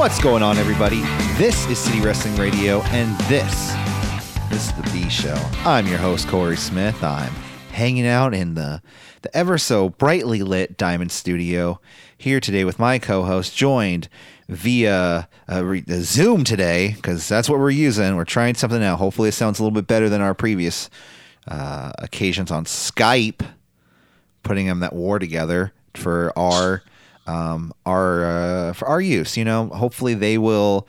What's going on, everybody? This is City Wrestling Radio, and this, this is the B Show. I'm your host, Corey Smith. I'm hanging out in the the ever so brightly lit Diamond Studio here today with my co-host, joined via uh, Zoom today because that's what we're using. We're trying something out. Hopefully, it sounds a little bit better than our previous uh, occasions on Skype, putting them that war together for our um, our uh, for our use. You know, hopefully they will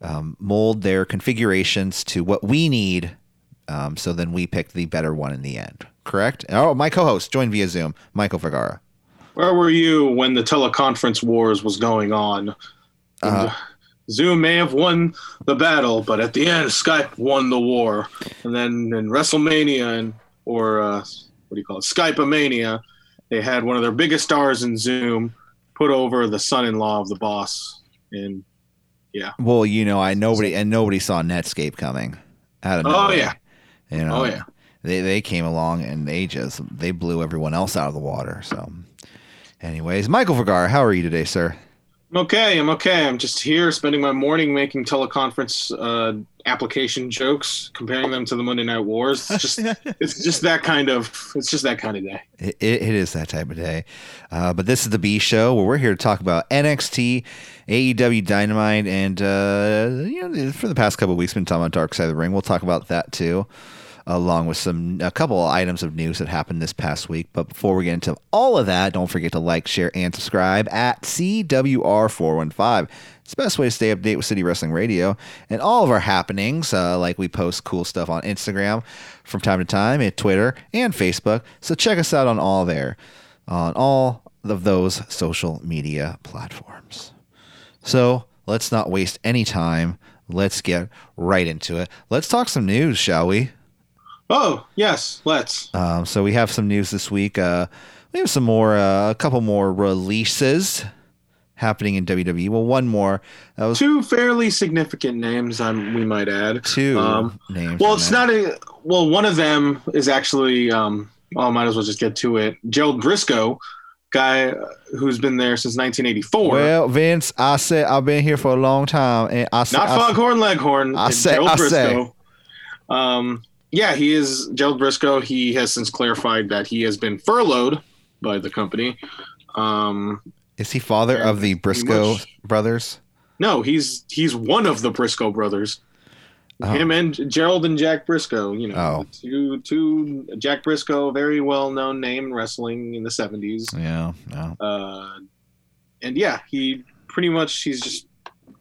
um, mold their configurations to what we need. Um, so then we pick the better one in the end. Correct? Oh, my co-host joined via Zoom, Michael Vergara. Where were you when the teleconference wars was going on? Uh, Zoom may have won the battle, but at the end, Skype won the war. And then in WrestleMania and or uh, what do you call it, Skype-A-Mania, they had one of their biggest stars in Zoom put over the son-in-law of the boss. And yeah, Well, you know, I nobody and nobody saw Netscape coming. Out of Oh, nowhere. yeah. You know, Oh, yeah. They they came along and they just they blew everyone else out of the water. So, anyways, Michael Vergara, how are you today, sir? I'm okay. I'm okay. I'm just here spending my morning making teleconference uh, application jokes, comparing them to the Monday Night Wars. It's just, it's just that kind of, it's just that kind of day. It, it, it is that type of day. Uh, but this is the B show where we're here to talk about NXT, AEW Dynamite, and uh, you know for the past couple of weeks, we've been talking about Dark Side of the Ring. We'll talk about that too, along with some a couple of items of news that happened this past week. But before we get into all of that, don't forget to like, share, and subscribe at CWR415. It's the best way to stay up to date with City Wrestling Radio and all of our happenings. Uh, like we post cool stuff on Instagram from time to time, at Twitter and Facebook. So check us out on all there, on all of those social media platforms. So let's not waste any time. Let's get right into it. Let's talk some news, shall we? Oh, yes, let's. Um, so we have some news this week. Uh, we have some more, uh, a couple more releases happening in WWE. Well, one more. That was Two fairly significant names, um, we might add. two Um, names. well, it's that. not a, well, one of them is actually, um, well, I might as well just get to it. Gerald Brisco, guy who's been there since 1984. Well, Vince, I said I've been here for a long time, and I said not Foghorn Leghorn. I say- Gerald I say. Brisco. Um, yeah, he is Gerald Brisco. He has since clarified that he has been furloughed by the company. Um, is he father of the Briscoe brothers? no, he's he's one of the Brisco brothers. Oh. Him and Gerald and Jack Brisco. You know, Oh. two two Jack Brisco, very well known name in wrestling in the seventies. Yeah, yeah. Uh, and yeah, he pretty much he's just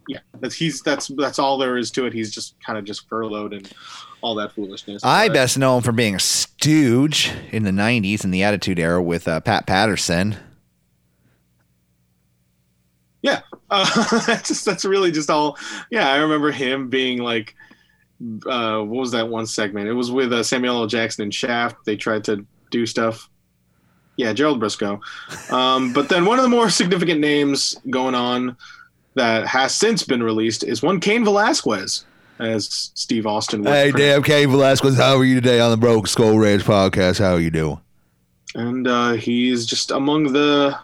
yeah that's he's that's that's all there is to it. He's just kind of just furloughed and all that foolishness. I But- best know him for being a stooge in the '90s in the Attitude Era with uh, Pat Patterson. Yeah, uh, that's just that's really just all. Yeah, I remember him being like, uh, what was that one segment? It was with uh, Samuel L. Jackson and Shaft. They tried to do stuff. Yeah, Gerald Brisco. Um, but then one of the more significant names going on that has since been released is one Cain Velasquez, as Steve Austin. would pronounce. Cain Velasquez, how are you today on the Broke Skull Ranch podcast? How are you doing? and uh, he's just among the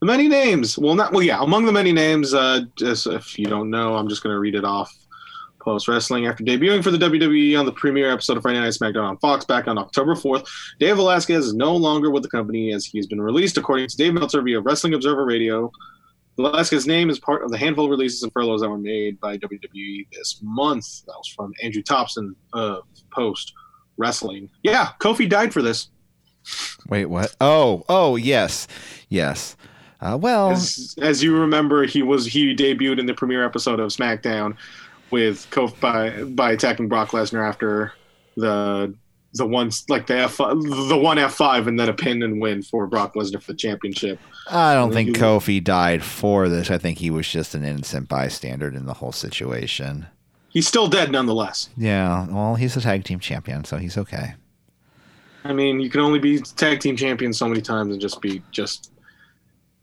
the many names. Well, not well, yeah, among the many names. Uh, just if you don't know, I'm just going to read it off. Post Wrestling after debuting for the WWE on the premiere episode of Friday Night SmackDown on Fox back on October 4th, Dave Velasquez is no longer with the company as he has been released, according to Dave Meltzer via Wrestling Observer Radio. Velasquez's name is part of the handful of releases and furloughs that were made by WWE this month. That was from Andrew Thompson of Post Wrestling. Yeah, Kofi died for this. Wait, what? Oh, oh, yes, yes. Uh, well, As, as you remember, he was he debuted in the premiere episode of SmackDown with Kofi by by attacking Brock Lesnar after the the one like the F the one F five and then a pin and win for Brock Lesnar for the championship. I don't think Kofi died for this. I think he was just an innocent bystander in the whole situation. He's still dead nonetheless. Yeah, well, he's a tag team champion, so he's okay. I mean, you can only be tag team champion so many times and just be just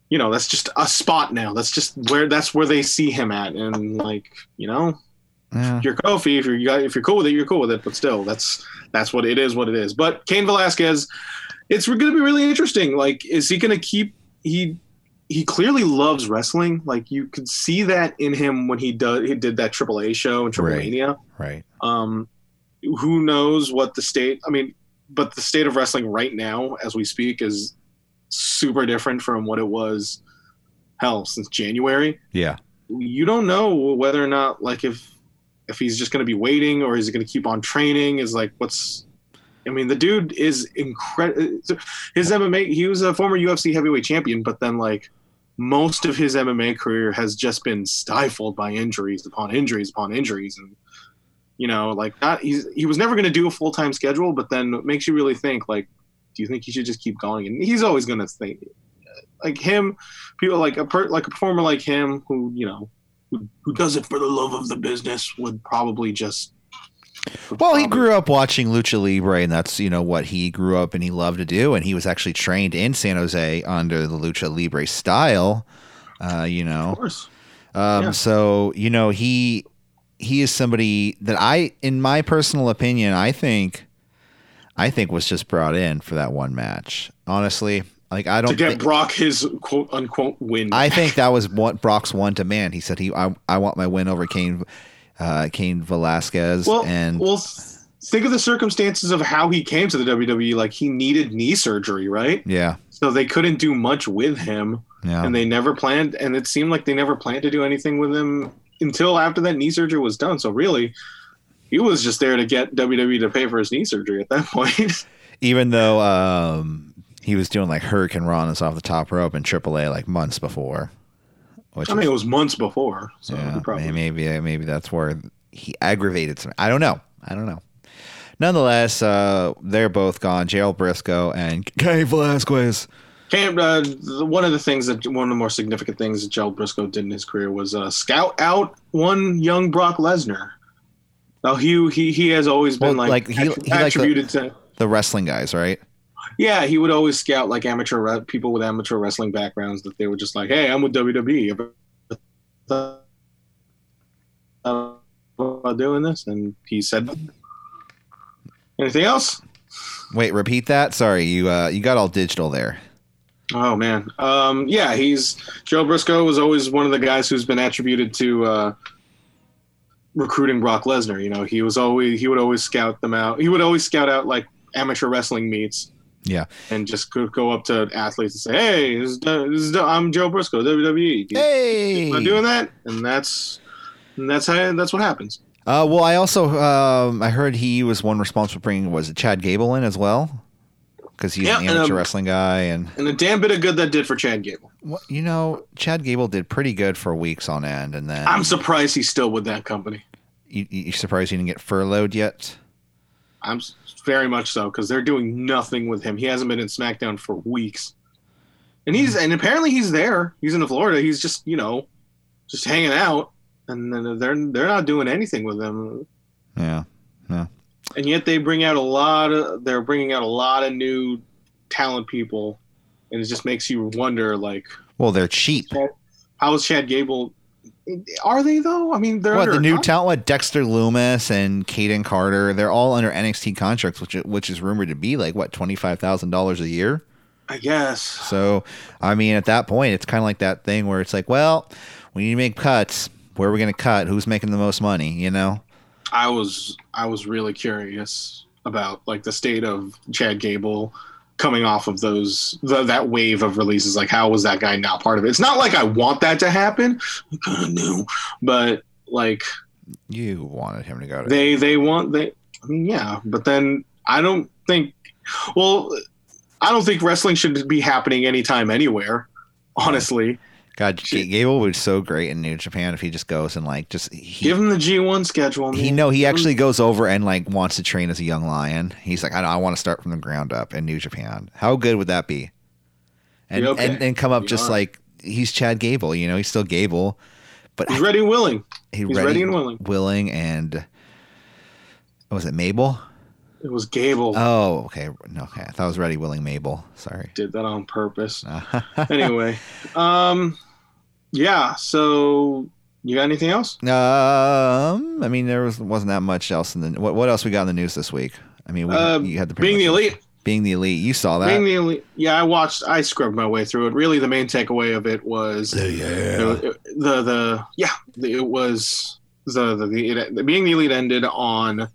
you know that's just a spot now. That's just where that's where they see him at, and like you know Yeah. you're Kofi. If you're if you're cool with it, you're cool with it. But still, that's that's what it is. What it is. But Cain Velasquez, it's going to be really interesting. Like, is he going to keep he? he clearly loves wrestling. Like you could see that in him when he did he did that AAA show in Triple Right. Mania. Right. Um, who knows what the state? I mean, but the state of wrestling right now, as we speak, is super different from what it was. Hell, since January, Yeah. you don't know whether or not like if if he's just going to be waiting or is he going to keep on training. Is like what's. I mean, the dude is incredible. His MMA, he was a former UFC heavyweight champion, but then like most of his MMA career has just been stifled by injuries upon injuries upon injuries, and you know, like not he's he was never going to do a full time schedule, but then it makes you really think like, do you think he should just keep going? And he's always going to think like him, people like a per, like a performer like him who you know who, who does it for the love of the business would probably just. Well, he grew up watching lucha libre, and that's you know what he grew up and he loved to do. And he was actually trained in San Jose under the lucha libre style. Uh, you Of know, course. um, Yeah. so you know he he is somebody that I, in my personal opinion, I think, I think was just brought in for that one match. Honestly, like I don't get think, Brock his quote unquote win. I think that was what Brock's one demand. He said he I, I want my win over Cain, uh, Cain Velasquez, well, and well, think of the circumstances of how he came to the WWE. Like he needed knee surgery, right? yeah, So they couldn't do much with him. yeah. and they never planned and it seemed like they never planned to do anything with him until after that knee surgery was done so really he was just there to get WWE to pay for his knee surgery at that point. even though um, he was doing like hurricane runs off the top rope in AAA like months before. Which I mean, it was months before, so yeah, probably maybe maybe that's where he aggravated some. I don't know. I don't know. Nonetheless, uh, they're both gone. Gerald Brisco and Cain Velasquez. Cam, uh, one of the things that one of the more significant things that Gerald Brisco did in his career was uh, scout out one young Brock Lesnar. Now he he he has always been Well, like, like, he- attri- he like the- attributed to The wrestling guys, right? Yeah he would always scout like amateur re- people with amateur wrestling backgrounds that they were just like hey I'm with WWE about doing this and he said anything else Wait, repeat that. Sorry, you uh, you got all digital there. Oh man, um, yeah, he's Joe Brisco was always one of the guys who's been attributed to uh, recruiting Brock Lesnar. You know, he was always he would always scout them out. He would always scout out like amateur wrestling meets. Yeah. and just go, go up to athletes and say, "Hey, this is, this is I'm Joe Brisco, WWE. You Hey, not doing that?" And that's and that's how that's what happens. Uh, well, I also um, I heard he was one responsible for bringing was it Chad Gable in as well because he's Yeah, an and, amateur um, wrestling guy and And a damn bit of good that did for Chad Gable. what you know Chad Gable did pretty good for weeks on end and then I'm surprised he's still with that company. you, you surprised he didn't get furloughed yet. I'm very much so because they're doing nothing with him. He hasn't been in SmackDown for weeks, and he's mm-hmm. and apparently he's there. He's in Florida. He's just you know, just hanging out, and then they're they're not doing anything with him. Yeah, yeah, And yet they bring out a lot of they're bringing out a lot of new talent people, and it just makes you wonder like well they're cheap. how is Chad Gable? Are they though? I mean, they're What the new talent? What Dexter Lumis and Kayden Carter? They're all under NXT contracts, which which is rumored to be like what twenty five thousand dollars a year. I guess. So, I mean, at that point, it's kind of like that thing where it's like, well, we need to make cuts. Where are we going to cut? Who's making the most money? You know? I was I was really curious about like the state of Chad Gable coming off of those the, that wave of releases. Like, how was that guy not part of it? It's not like I want that to happen. I kind of knew, but like You wanted him to go to. they they want they. Yeah, but then I don't think. Well, I don't think wrestling should be happening anytime, anywhere. Honestly, God, G- Gable was so great in New Japan if he just goes and like just he give him the G one schedule. he man. know he actually goes over and like wants to train as a young lion. He's like, I, I want to start from the ground up in New Japan. How good would that be? And okay. and, and come up Be just right. like he's Chad Gable. You know, he's still Gable, but He's ready and willing. he He's ready and willing. willing and was it Mabel? It was Gable. Oh, okay. No, okay. I thought it was Ready, Willing, Mabel. Sorry. Did that on purpose. anyway, um, yeah. So you got anything else? um, I mean, there was wasn't that much else in the. What what else we got in the news this week? I mean, we, Uh, you had the Being the pretty much- elite, Being the elite, you saw that. Being the elite, yeah, I watched. I scrubbed my way through it. Really, the main takeaway of it was yeah. the the, the yeah, it was the the, the it, being the elite ended on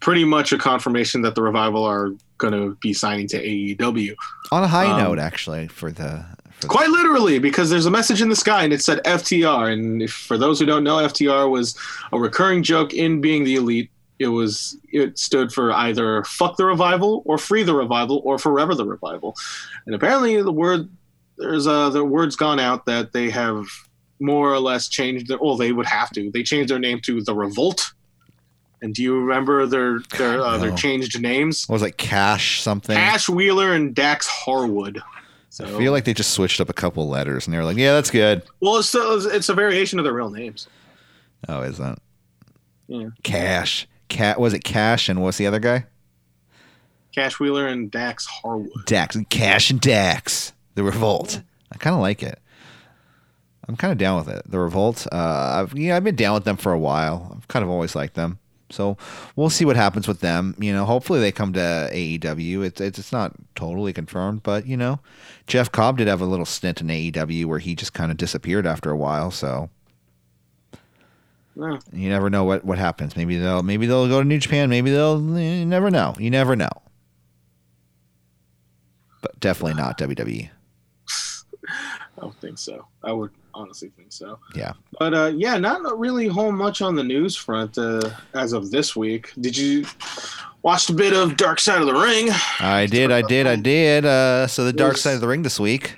pretty much a confirmation that the revival are going to be signing to AEW. On a high Um, note, actually, for the Quite literally, because there's a message in the sky and it said FTR. And if, for those who don't know, FTR was a recurring joke in being the elite. It was it stood for either fuck the revival or free the revival or forever the revival. And apparently the word there's uh the word's gone out that they have more or less changed their well they would have to. They changed their name to the Revolt. And do you remember their their uh, their changed names? what was it Cash something? Cash Wheeler and Dax Harwood. So I feel like they just switched up a couple letters, and they were like, "Yeah, that's good." Well, it's still, it's a variation of their real names. Oh, is that? Yeah. Cash. Cat was it Cash and what's the other guy? Cash Wheeler and Dax Harwood. Dax. And Cash and Dax. The Revolt. I kind of like it. I'm kind of down with it. The Revolt. Uh, I've yeah, I've been down with them for a while. I've kind of always liked them. So we'll see what happens with them. You know, hopefully they come to AEW. It's it's, it's not totally confirmed, but you know, Jeff Cobb did have a little stint in AEW where he just kind of disappeared after a while. So Yeah. you never know what, what happens. Maybe they'll maybe they'll go to New Japan. Maybe they'll you never know. You never know. But definitely not. WWE. I don't think so. I would honestly think so. Yeah. But uh, yeah, not really whole much on the news front uh, as of this week. Did you watch a bit of Dark Side of the Ring? I did, I did, I did. Uh, so the Dark Was- Side of the Ring this week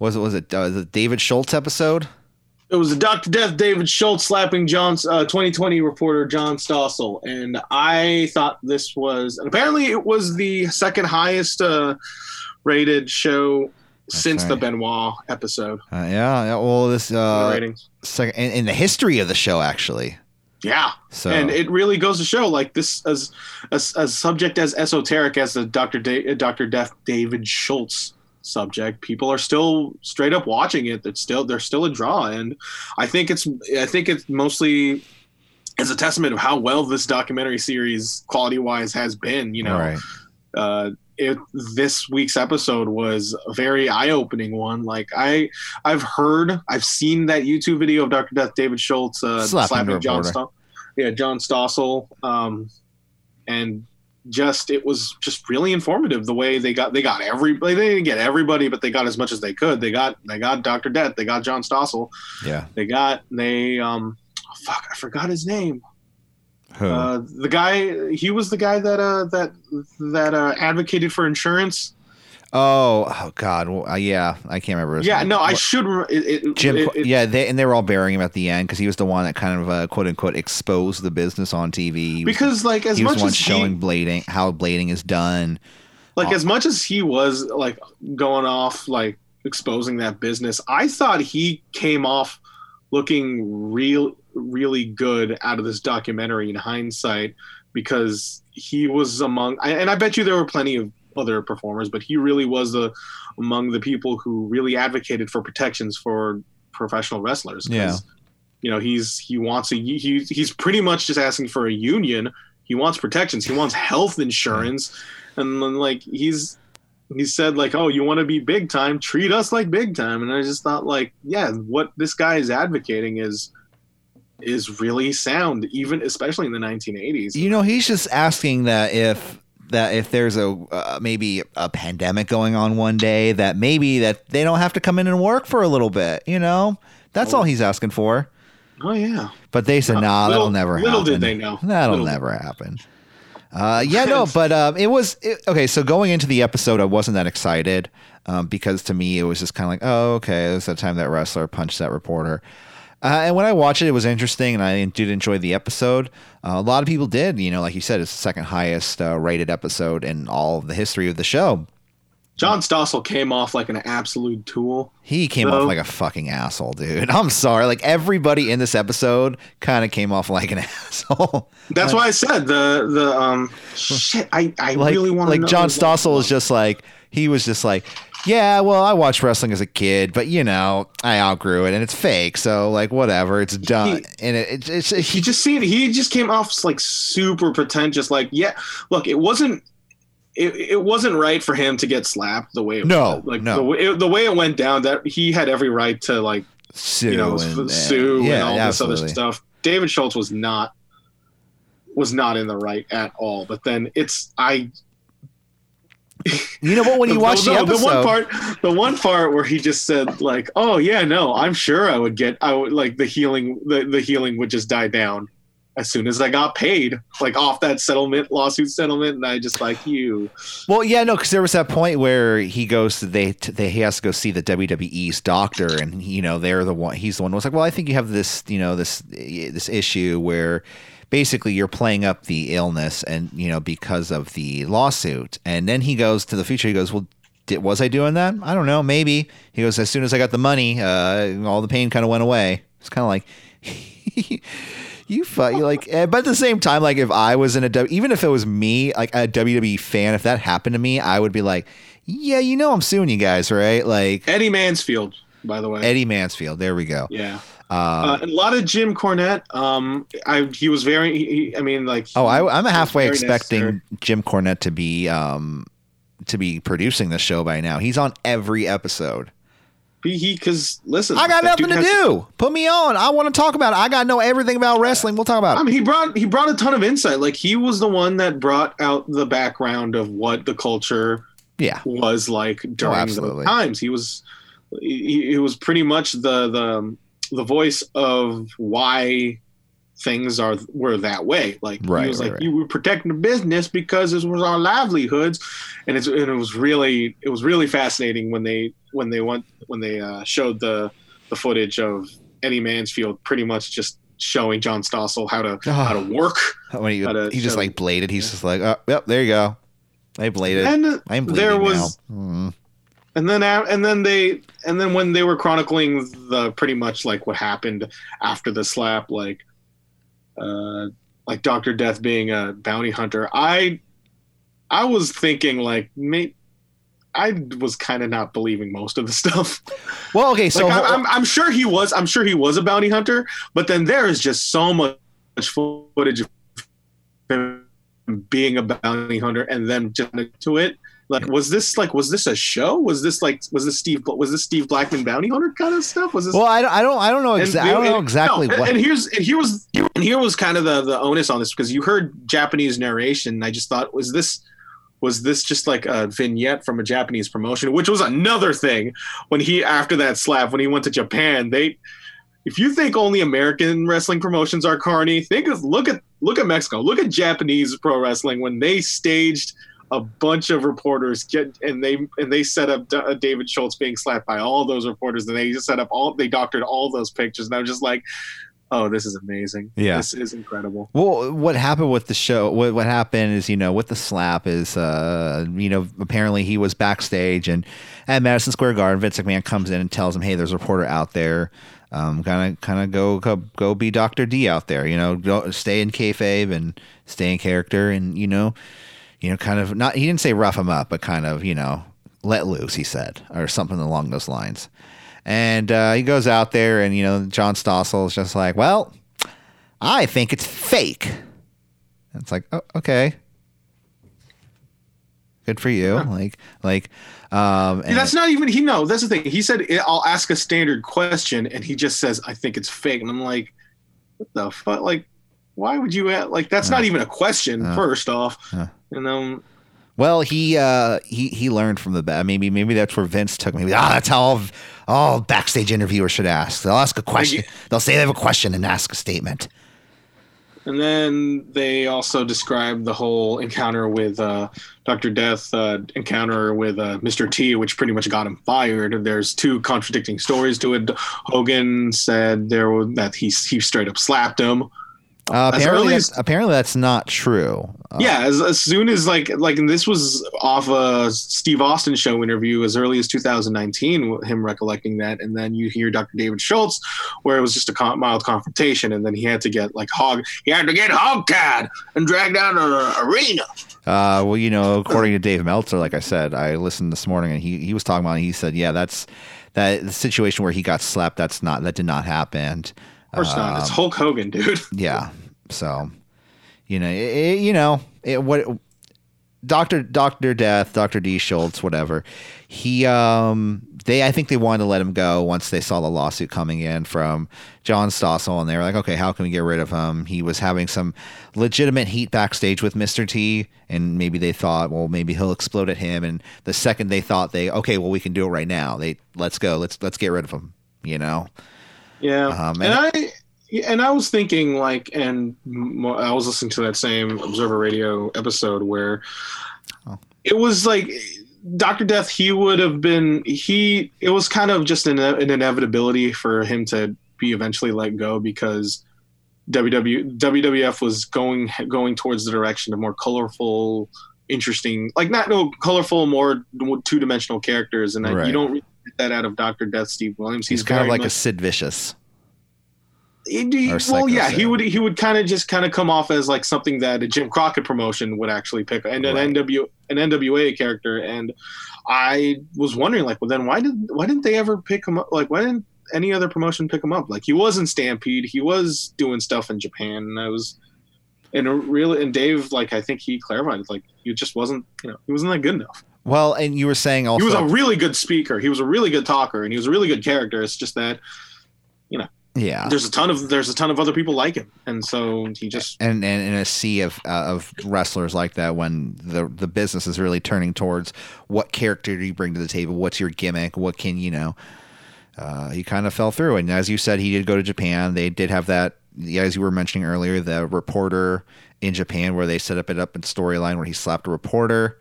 was it was it uh, the David Schultz episode? It was the Dr. Death David Schultz slapping John's uh, 2020 reporter John Stossel, and I thought this was. And apparently, it was the second highest uh, rated show since the right. Benoit episode Uh, yeah, yeah. Well, this uh, ratings. second in, in the history of the show actually. Yeah, So and it really goes to show, like this, as a subject as esoteric as the Doctor da- uh, Doctor Death David Schultz subject, people are still straight up watching it. It's still they're still a draw, and I think it's I think it's mostly as a testament of how well this documentary series, quality wise, has been. You know, right. uh, it, this week's episode was a very eye-opening one. Like I, I've heard, I've seen that YouTube video of Dr. Death David Schultz uh, Slapping slapping John. Stossel. Yeah, John Stossel. Um, and just it was just really informative the way they got they got everybody they didn't get everybody but they got as much as they could they got they got dr death they got john stossel Yeah. they got they um oh, fuck i forgot his name? Uh, the guy, he was the guy that uh, that that uh, advocated for insurance. oh, oh God. Well, uh, yeah, I can't remember. His Yeah, name. no, I should. Re- it, it, Jim. it- yeah, they, and they were all burying him at the end because he was the one that kind of uh, quote unquote exposed the business on TV. Because like as much as showing he, blading how blading is done. like as much as he was like going off like exposing that business, I thought he came off looking real really good out of this documentary in hindsight because he was among and I bet you there were plenty of other performers, but he really was the among the people who really advocated for protections for professional wrestlers. Yeah. You know, he's he wants a he he's pretty much just asking for a union. He wants protections. He wants health insurance, and then like he's he said like, oh, you want to be big time? Treat us like big time. And I just thought like, yeah, what this guy is advocating is is really sound, even especially in the 1980s. You know, he's just asking that if that if there's a uh, maybe a pandemic going on one day, that maybe that they don't have to come in and work for a little bit. You know, that's Oh. all he's asking for. Oh yeah. But they said, Uh, "Nah, little- that'll never little happen." Little did they know. That'll Little- never happen. Uh, yeah, no, but um, it was it, okay. So going into the episode, I wasn't that excited um, because to me it was just kind of like, oh, okay, it was the time that wrestler punched that reporter. Uh, and when I watched it, it was interesting, and I did enjoy the episode. Uh, a lot of people did, you know, like you said, it's the second highest uh, rated episode in all of the history of the show. John Stossel came off like an absolute tool. He came No. off like a fucking asshole, dude. I'm sorry. Like everybody in this episode kind of came off like an asshole. That's why I said the the um shit. I I like really want to like John Stossel is just like he was just like yeah well I watched wrestling as a kid but you know I outgrew it and it's fake so like whatever it's done and it, it's it's he just seemed he just came off like super pretentious. Like yeah, look, it wasn't it, it wasn't right for him to get slapped the way it No, like no. the way it, the way it went down that he had every right to like Sue you know and, sue yeah, and all this other stuff. David Schultz was not was not in the right at all. But then it's I You know what? When you watch the, no, episode, one part the one part where he just said like oh yeah no i'm sure i would get i would like the healing the, the healing would just die down as soon as i got paid like off that settlement lawsuit settlement and i just like you Well, yeah, no, because there was that point where he goes to they, they he has to go see the WWE's doctor, and you know they're the one. He's the one who was like, "Well, I think you have this, you know, this eh, this issue where basically you're playing up the illness, and you know because of the lawsuit." And then he goes to the future. He goes, "Well, did, was I doing that? I don't know. Maybe." He goes, "As soon as I got the money, uh, all the pain kind of went away." It's kind of like. You you like, but at the same time, like if I was in a even if it was me, like a WWE fan, if that happened to me, I would be like, yeah, you know, I'm suing you guys, right? Like eddie mansfield by the way Eddie Mansfield. There we go. yeah Uh, uh, a lot of jim cornette um i he was very he, i mean like oh, I, I'm halfway expecting necessary. Jim Cornette to be um to be producing the show by now. He's on every episode. he he because listen I got nothing to has- do. Put me on. I want to talk about it. I got to know everything about wrestling. We'll talk about I it. mean, he brought he brought a ton of insight. Like he was the one that brought out the background of what the culture Yeah. was like during absolutely. those times. He was he, he was pretty much the the the voice of why things are were that way. Like Right, he was right, like right. you were protecting the business because this was our livelihoods, and it's and it was really it was really fascinating when they when they went when they uh, showed the the footage of Eddie Mansfield pretty much just showing John Stossel how to how to work. When he, to he just like bladed. He's just like, oh, yep, there you go. I bladed. And I'm there was now. Mm. And then and then they and then when they were chronicling the pretty much like what happened after the slap like uh like dr death being a bounty hunter i i was thinking like may i was kind of not believing most of the stuff. Well, okay, so like I, I'm, I'm sure he was i'm sure he was a bounty hunter but then there is just so much footage of him being a bounty hunter and then just to it like was this like was this a show was this like was this steve was this steve blackman bounty hunter kind of stuff was this well, I don't, I don't, I don't know. Exa- I don't know exactly no, what. And here's and here was and here was kind of the the onus on this because you heard Japanese narration. And I just thought, was this was this just like a vignette from a Japanese promotion? Which was another thing when he after that slap when he went to Japan. They, if you think only American wrestling promotions are carny, think of look at look at Mexico. Look at Japanese pro wrestling when they staged a bunch of reporters get and they and they set up D- uh, David Schultz being slapped by all those reporters and they just set up all they doctored all those pictures and I was just like oh this is amazing Yeah. this is incredible Well, what happened with the show? What what happened is, you know, with the slap is, uh, you know, apparently he was backstage and at Madison Square Garden, Vince McMahon comes in and tells him, "Hey, there's a reporter out there. Um, kind of, kind of go, go, go, be Doctor D out there. You know, go, stay in kayfabe and stay in character, and you know, you know, kind of not. He didn't say rough him up, but kind of, you know, let loose. He said, or something along those lines. And uh, he goes out there, and you know, John Stossel is just like, well. I think it's fake. And It's like, oh, okay. Good for you. Like, like, um, and- that's not even he no that's the thing he said I'll ask a standard question and he just says I think it's fake and I'm like what the fuck like why would you like that's not even a question Uh. first off Uh. And um well, he, uh, he, he learned from the bad. Maybe, maybe that's where Vince took me. Ah, that's how all, all backstage interviewers should ask. They'll ask a question. They'll say they have a question and ask a statement. And then they also described the whole encounter with uh, Dr. Death, uh, encounter with uh, Mr. T, which pretty much got him fired. There's two contradicting stories to it. Hogan said there that he he straight up slapped him. Uh, As apparently, early that's, apparently that's not true. Uh, yeah, as, as soon as like like and this was off a Steve Austin show interview as early as 2019, him recollecting that, and then you hear Dr. David Schultz, where it was just a con- mild confrontation, and then he had to get like hog, he had to get hogtied and dragged out of the arena. Uh, well, you know, according to Dave Meltzer, like I said, I listened this morning and he, he was talking about it. He said, yeah, that's that the situation where he got slapped. That's not, that did not happen. Of course not. It's Um, Hulk Hogan, dude. Yeah. So, you know, it, it- you know, it, what Doctor Doctor Death, Doctor D Schultz, whatever. He um they I think they wanted to let him go once they saw the lawsuit coming in from John Stossel, and they were like, okay, how can we get rid of him? He was having some legitimate heat backstage with Mr. T, and maybe they thought, well, maybe he'll explode at him. And the second they thought they, okay, well, we can do it right now. They let's go, let's let's get rid of him. You know? Yeah, Um, and, and- I and I was thinking like, and I was listening to that same Observer Radio episode where Oh. it was like Doctor Death. He would have been he. It was kind of just an, an inevitability for him to be eventually let go because. WW, WWF was going going towards the direction of more colorful, interesting, like not no colorful, more two dimensional characters, and I- Right. you don't that out of Doctor Death, Steve Williams. He's, kind of like a Sid Vicious. He- well, yeah, he would he would kind of just kind of come off as like something that a Jim Crockett promotion would actually pick, and an Right. NW an NWA character. And I was wondering, like, well, then why did why didn't they ever pick him up? Like, why didn't any other promotion pick him up? Like, he was in Stampede, he was doing stuff in Japan, and I was. And really, and Dave, like I think he clarified, like he just wasn't, you know, he wasn't that good enough. Well, and you were saying also he was a really good speaker, he was a really good talker, and he was a really good character. It's just that you know, yeah. there's a ton of there's a ton of other people like him, and so he just and, and in a sea of uh, of wrestlers like that, when the the business is really turning towards what character do you bring to the table, what's your gimmick, what can you know, uh, he kind of fell through. And as you said, he did go to Japan. They did have that, as you were mentioning earlier, the reporter in Japan where they set up it up in storyline where he slapped a reporter,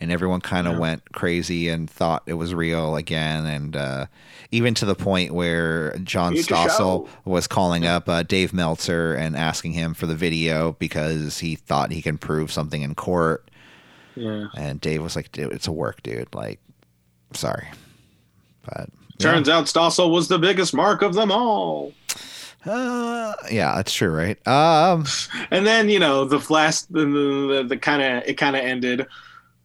and everyone kind of Yeah. went crazy and thought it was real again, and uh, even to the point where John Stossel was calling up uh, Dave Meltzer and asking him for the video because he thought he can prove something in court. yeah. And Dave was like, "Dude, it's a work, dude. Like, sorry." But yeah. Turns out Stossel was the biggest mark of them all. Uh, yeah, that's true, right? Um, And then you know the last the the, the kind of it kind of ended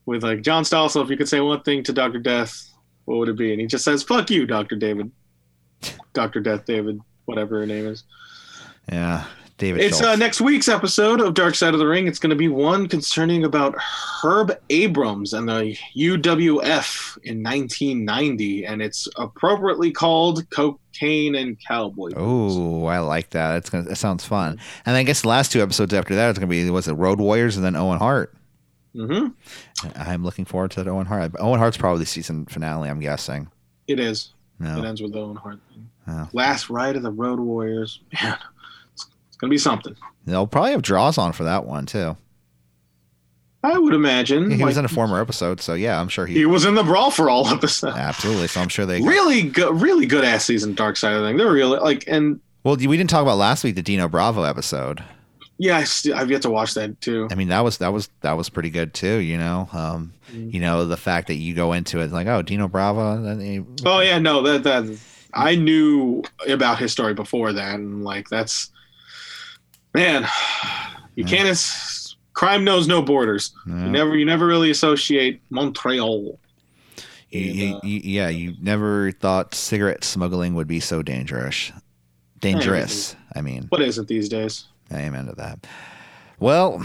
with like John Stossel. If you could say one thing to Doctor Death, what would it be? And he just says, "Fuck you, Doctor David, Doctor Death David, whatever her name is." yeah, David. It's uh, next week's episode of Dark Side of the Ring. It's going to be one concerning about Herb Abrams and the UWF in 1990, and it's appropriately called Cocaine and Cowboy. Oh, I like that. It's gonna. That sounds fun. And I guess the last two episodes after that is gonna be was it Road Warriors and then Owen Hart. Hmm I'm looking forward to that Owen Hart. Owen Hart's probably the season finale. I'm guessing. It is. It ends with Owen Hart. Oh. Last ride of the Road Warriors. Man, it's, it's going to be something. They'll probably have draws on for that one too. I would imagine. He was in a former episode, so yeah, I'm sure he, he was in the Brawl for All episode. absolutely. So I'm sure they. Really good, really good ass season. Dark Side of the Thing. They're really like, and Well, we didn't talk about last week the Dino Bravo episode. Yeah, I st- I've yet to watch that too. I mean, that was that was that was pretty good too. You know, um, Mm. you know the fact that you go into it like, oh, Dino Bravo. Oh yeah, no, that that I knew about his story before that, and like that's man, you Yeah. can't. As, crime knows no borders. no. You never, you never really associate Montreal. You, you, uh, you, yeah, you never thought cigarette smuggling would be so dangerous. Dangerous. I mean, What is it these days? Amen to that. Well,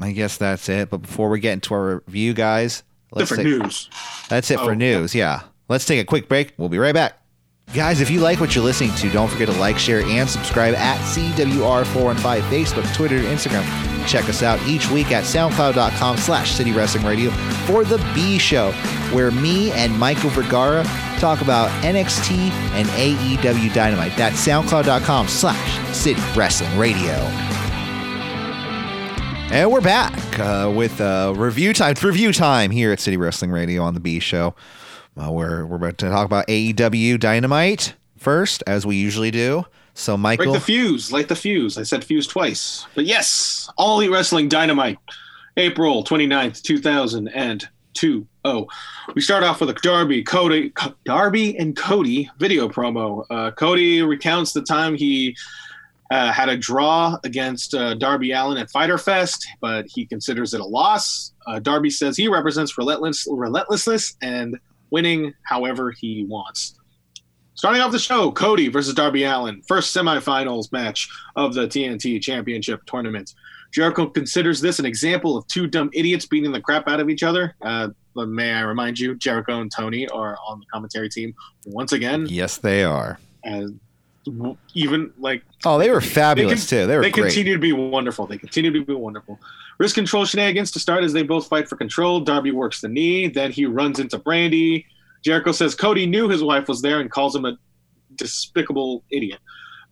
I guess that's it. But before we get into our review, guys, let's Different take, news. That's it for Oh. news. Yeah. Let's take a quick break. We'll be right back. Guys, if you like what you're listening to, don't forget to like, share, and subscribe at CWR415 Facebook, Twitter, and Instagram. Check us out each week at soundcloud.com slash City Wrestling Radio for The B Show, where me and Michael Vergara talk about NXT and AEW Dynamite. That's soundcloud.com slash City Wrestling Radio. And we're back uh, with uh, review time. It's review time here at City Wrestling Radio on the B Show. Uh, we're we're about to talk about AEW Dynamite first, as we usually do. So, Michael, Break the fuse. Light the fuse. I said fuse twice. But yes, All Elite Wrestling Dynamite, April 29th, 2002. Oh, we start off with a Darby, Cody, Darby and Cody video promo. Uh, Cody recounts the time he uh, had a draw against uh, Darby Allin at Fyter Fest, but he considers it a loss. Uh, Darby says he represents relentless, relentlessness and winning however he wants. Starting off the show, Cody versus Darby Allin, first semifinals match of the TNT Championship tournament. Jericho considers this an example of two dumb idiots beating the crap out of each other. Uh, but may I remind you, Jericho and Tony are on the commentary team once again. Yes, they are. Even like Oh, they were fabulous They too. They were great. they great. continue to be wonderful. They continue to be wonderful. Risk control shenanigans to start as they both fight for control. Darby works the knee, then he runs into Brandi. Jericho says Cody knew his wife was there and calls him a despicable idiot.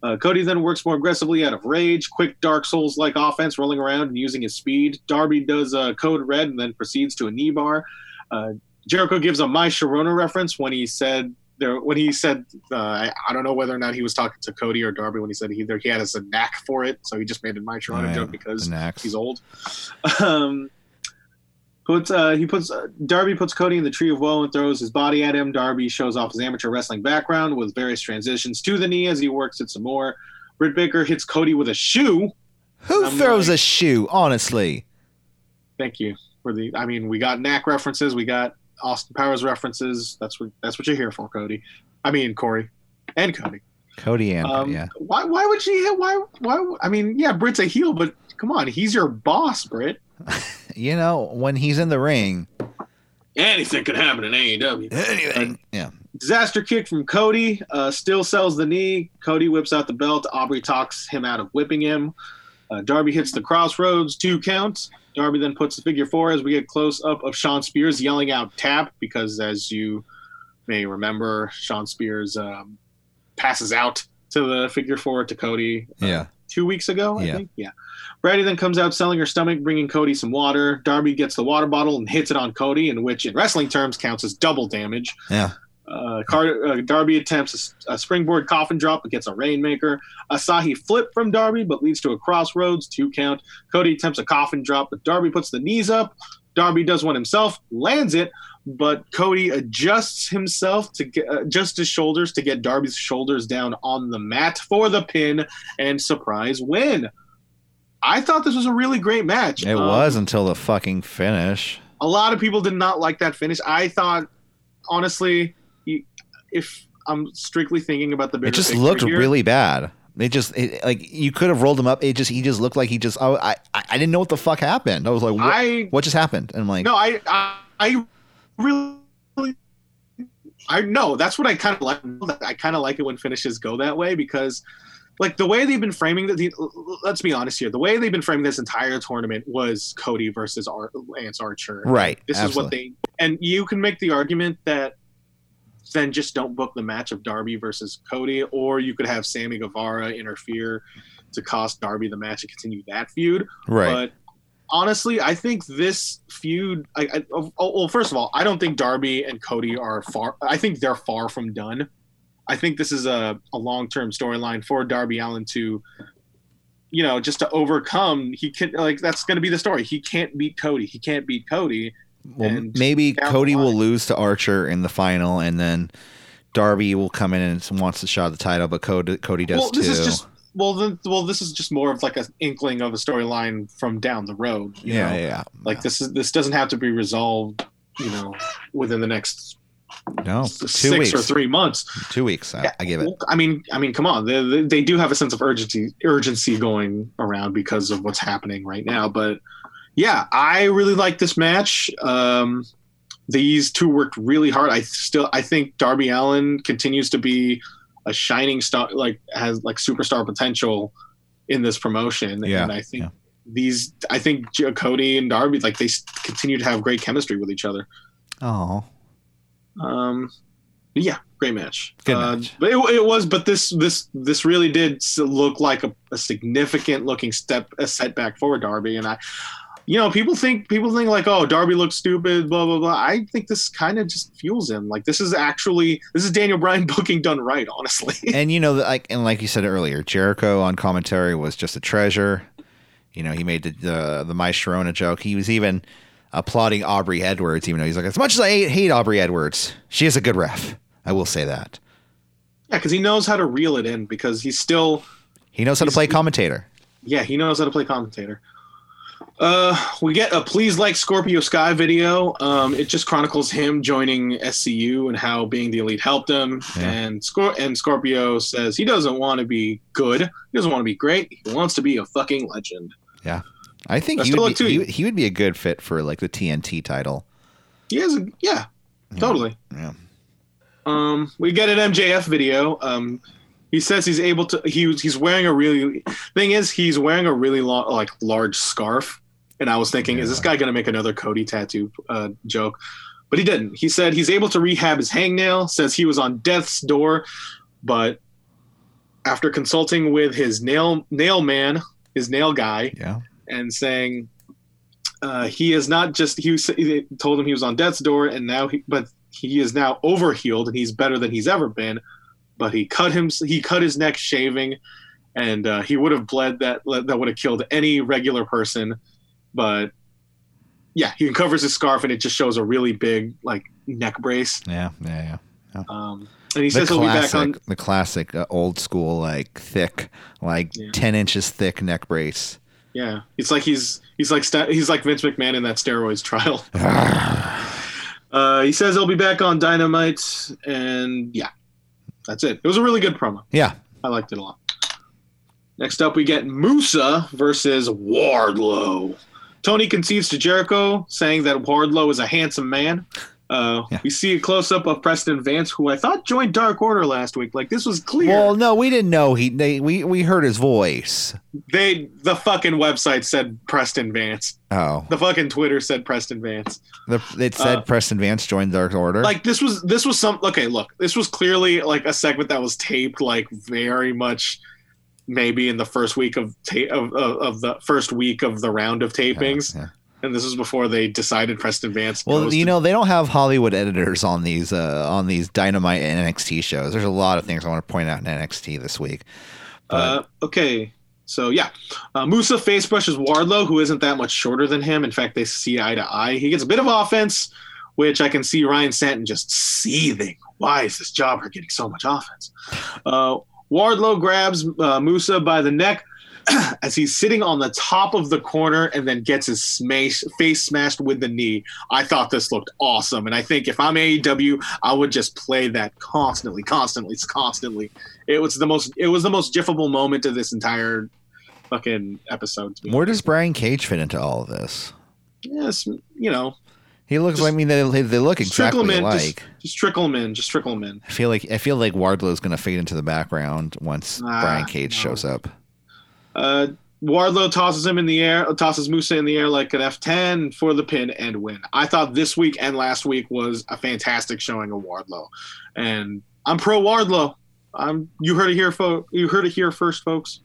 Uh, Cody then works more aggressively out of rage, quick Dark Souls like offense, rolling around and using his speed. Darby does uh, code red and then proceeds to a knee bar. Uh, Jericho gives a My Sharona reference when he said there when he said uh, I, I don't know whether or not he was talking to Cody or Darby when he said he either he had a knack for it, so he just made a My Sharona Right. joke because he's old. Um, puts uh, he puts uh, Darby puts Cody in the tree of woe and throws his body at him. Darby shows off his amateur wrestling background with various transitions to the knee as he works it some more. Britt Baker hits Cody with a shoe. Who I'm throws like- a shoe? Honestly, Thank you for the. I mean, we got knack references, we got Austin Powers references. That's what that's what you're here for, Cody. I mean, Corey and Cody. Cody and Um, yeah. Why? Why would she? hit? Why? Why? I mean, yeah, Britt's a heel, but come on, he's your boss, Britt. You know, when he's in the ring, Anything could happen in AEW. anything. Yeah. Disaster kick from Cody. Uh, still sells the knee. Cody whips out the belt. Aubrey talks him out of whipping him. Uh, Darby hits the crossroads, two counts. Darby then puts the figure four as we get close up of Shawn Spears yelling out tap because, as you may remember, Shawn Spears um, passes out to the figure four to Cody uh, Yeah. two weeks ago, I Yeah. think. Yeah. Brandi then comes out selling her stomach, bringing Cody some water. Darby gets the water bottle and hits it on Cody, in which, in wrestling terms, counts as double damage. Yeah. Uh, Car- uh, Darby attempts a springboard coffin drop, but gets a rainmaker. Asahi flip from Darby, but leads to a crossroads, two count. Cody attempts a coffin drop, but Darby puts the knees up. Darby does one himself, lands it, but Cody adjusts himself to get uh, adjusts his shoulders to get Darby's shoulders down on the mat for the pin and surprise win. I thought this was a really great match. It Um, was until the fucking finish. a lot of people did not like that finish. I thought, honestly, if I'm strictly thinking about the bigger It just looked here, really bad. It just it, like you could have rolled him up. It just he just looked like he just oh, I I I didn't know what the fuck happened. I was like, what, I what just happened? And I'm like, no, I I, I really. I know that's what I kind of like. I kind of like it when finishes go that way because, like the way they've been framing the, the. Let's be honest here. The way they've been framing this entire tournament was Cody versus Ar- Lance Archer. right. This is what they and you can make the argument that then just don't book the match of Darby versus Cody, or you could have Sammy Guevara interfere to cost Darby the match and continue that feud. right. But honestly, I think this feud. I, I, oh, oh well, first of all, I don't think Darby and Cody are far. I think they're far from done. I think this is a, a long term storyline for Darby Allin to, you know, just to overcome. He can like that's going to be the story. He can't beat Cody. He can't beat Cody. Well, maybe Cody will lose to Archer in the final, and then Darby will come in and wants to shot the title, but Cody Cody does well, too. this is just well, then, well, this is just more of like an inkling of a storyline from down the road. You yeah, know? yeah, yeah. Like this is this doesn't have to be resolved. You know, within the next no two six weeks. or three months. Two weeks. I, I give it. I mean, I mean, come on. They, they, do have a sense of urgency urgency going around because of what's happening right now. But yeah, I really like this match. Um, these two worked really hard. I still, I think Darby Allin continues to be a shining star, like has like superstar potential in this promotion. Yeah, and I think yeah. these, I think Cody and Darby, like they continue to have great chemistry with each other. Oh, Um, yeah, great match. Good Uh, match. But it, it was, but this this this really did look like a, a significant looking step, a setback for Darby. And I, you know, people think people think like, oh, Darby looks stupid, blah blah blah. I think this kind of just fuels him. Like this is actually this is Daniel Bryan booking done right, honestly. and you know, like and like you said earlier, Jericho on commentary was just a treasure. You know, he made the the, the My Sharona joke. He was even applauding Aubrey Edwards, even though he's like, as much as I hate, Aubrey Edwards, she is a good ref. I will say that. yeah, because he knows how to reel it in because he's still He knows how to play commentator. Yeah, he knows how to play commentator. Uh, we get a please like Scorpio Sky video. Um, it just chronicles him joining SCU and how being the elite helped him. Yeah. And Scor- and Scorpio says he doesn't want to be good. He doesn't want to be great. He wants to be a fucking legend. Yeah. I think he would, be, he, he would be a good fit for like the TNT title. He has a yeah, totally. Yeah. Um, we get an MJF video. Um, he says he's able to. He he's wearing a really. Thing is, he's wearing a really long, like large scarf, and I was thinking, is this guy gonna make another Cody tattoo uh, joke? But he didn't. He said he's able to rehab his hangnail. Says he was on death's door, but after consulting with his nail nail man, his nail guy, Yeah. And saying uh, he is not just he, was, he told him he was on death's door and now he but he is now overhealed and he's better than he's ever been but he cut him he cut his neck shaving and uh, he would have bled that that would have killed any regular person but yeah he covers his scarf and it just shows a really big like neck brace Yeah. Yeah. Yeah. um, and he The says he'll be back on the classic uh, old school, like thick, like Yeah. ten inches thick neck brace. Yeah it's like he's he's like sta- he's like Vince McMahon in that steroids trial Uh, he says he'll be back on Dynamite, and yeah, that's it. It was a really good promo. yeah. I liked it a lot. Next up, we get Musa versus Wardlow. Tony concedes to Jericho, saying that Wardlow is a handsome man. Uh, Yeah. We see a close up of Preston Vance, who I thought joined Dark Order last week. Like this was clear. Well, no, we didn't know he. They, we we heard his voice. they the fucking website said Preston Vance. Oh, The fucking Twitter said Preston Vance. the, it said Uh, Preston Vance joined Dark Order. like this was this was some okay look this was clearly like a segment that was taped like very much maybe in the first week of ta- of, of, of the first week of the round of Yeah, tapings yeah. And this was before they decided preston vance Well, you to- know they don't have Hollywood editors on these uh, on these Dynamite and NXT shows. There's a lot of things I want to point out in NXT this week. uh, okay. So yeah. Uh, musa face brushes wardlow who isn't that much shorter than him. In fact they see eye to eye. He gets a bit of offense which i can see ryan stanton just seething. Why is this jobber getting so much offense? Uh, Wardlow grabs uh, Musa by the neck as he's sitting on the top of the corner and then gets his smash, face smashed with the knee. I thought this looked awesome. And I think if I'm AEW, I would just play that constantly, constantly, constantly. It was the most it was the most jiffable moment of this entire fucking episode. Where does Brian Cage fit into all of this? Yes, you know, He looks. Just- I mean, they, they look exactly in. alike. Just, just trickle him in. Just trickle him in. I feel like I feel like Wardlow's going to fade into the background once Ah, Brian Cage no. shows up. Uh, Wardlow tosses him in the air, tosses Musa in the air like an F10 for the pin and win. I thought this week and last week was a fantastic showing of Wardlow, and I'm pro Wardlow. I'm you heard it here, fo- You heard it here first, folks.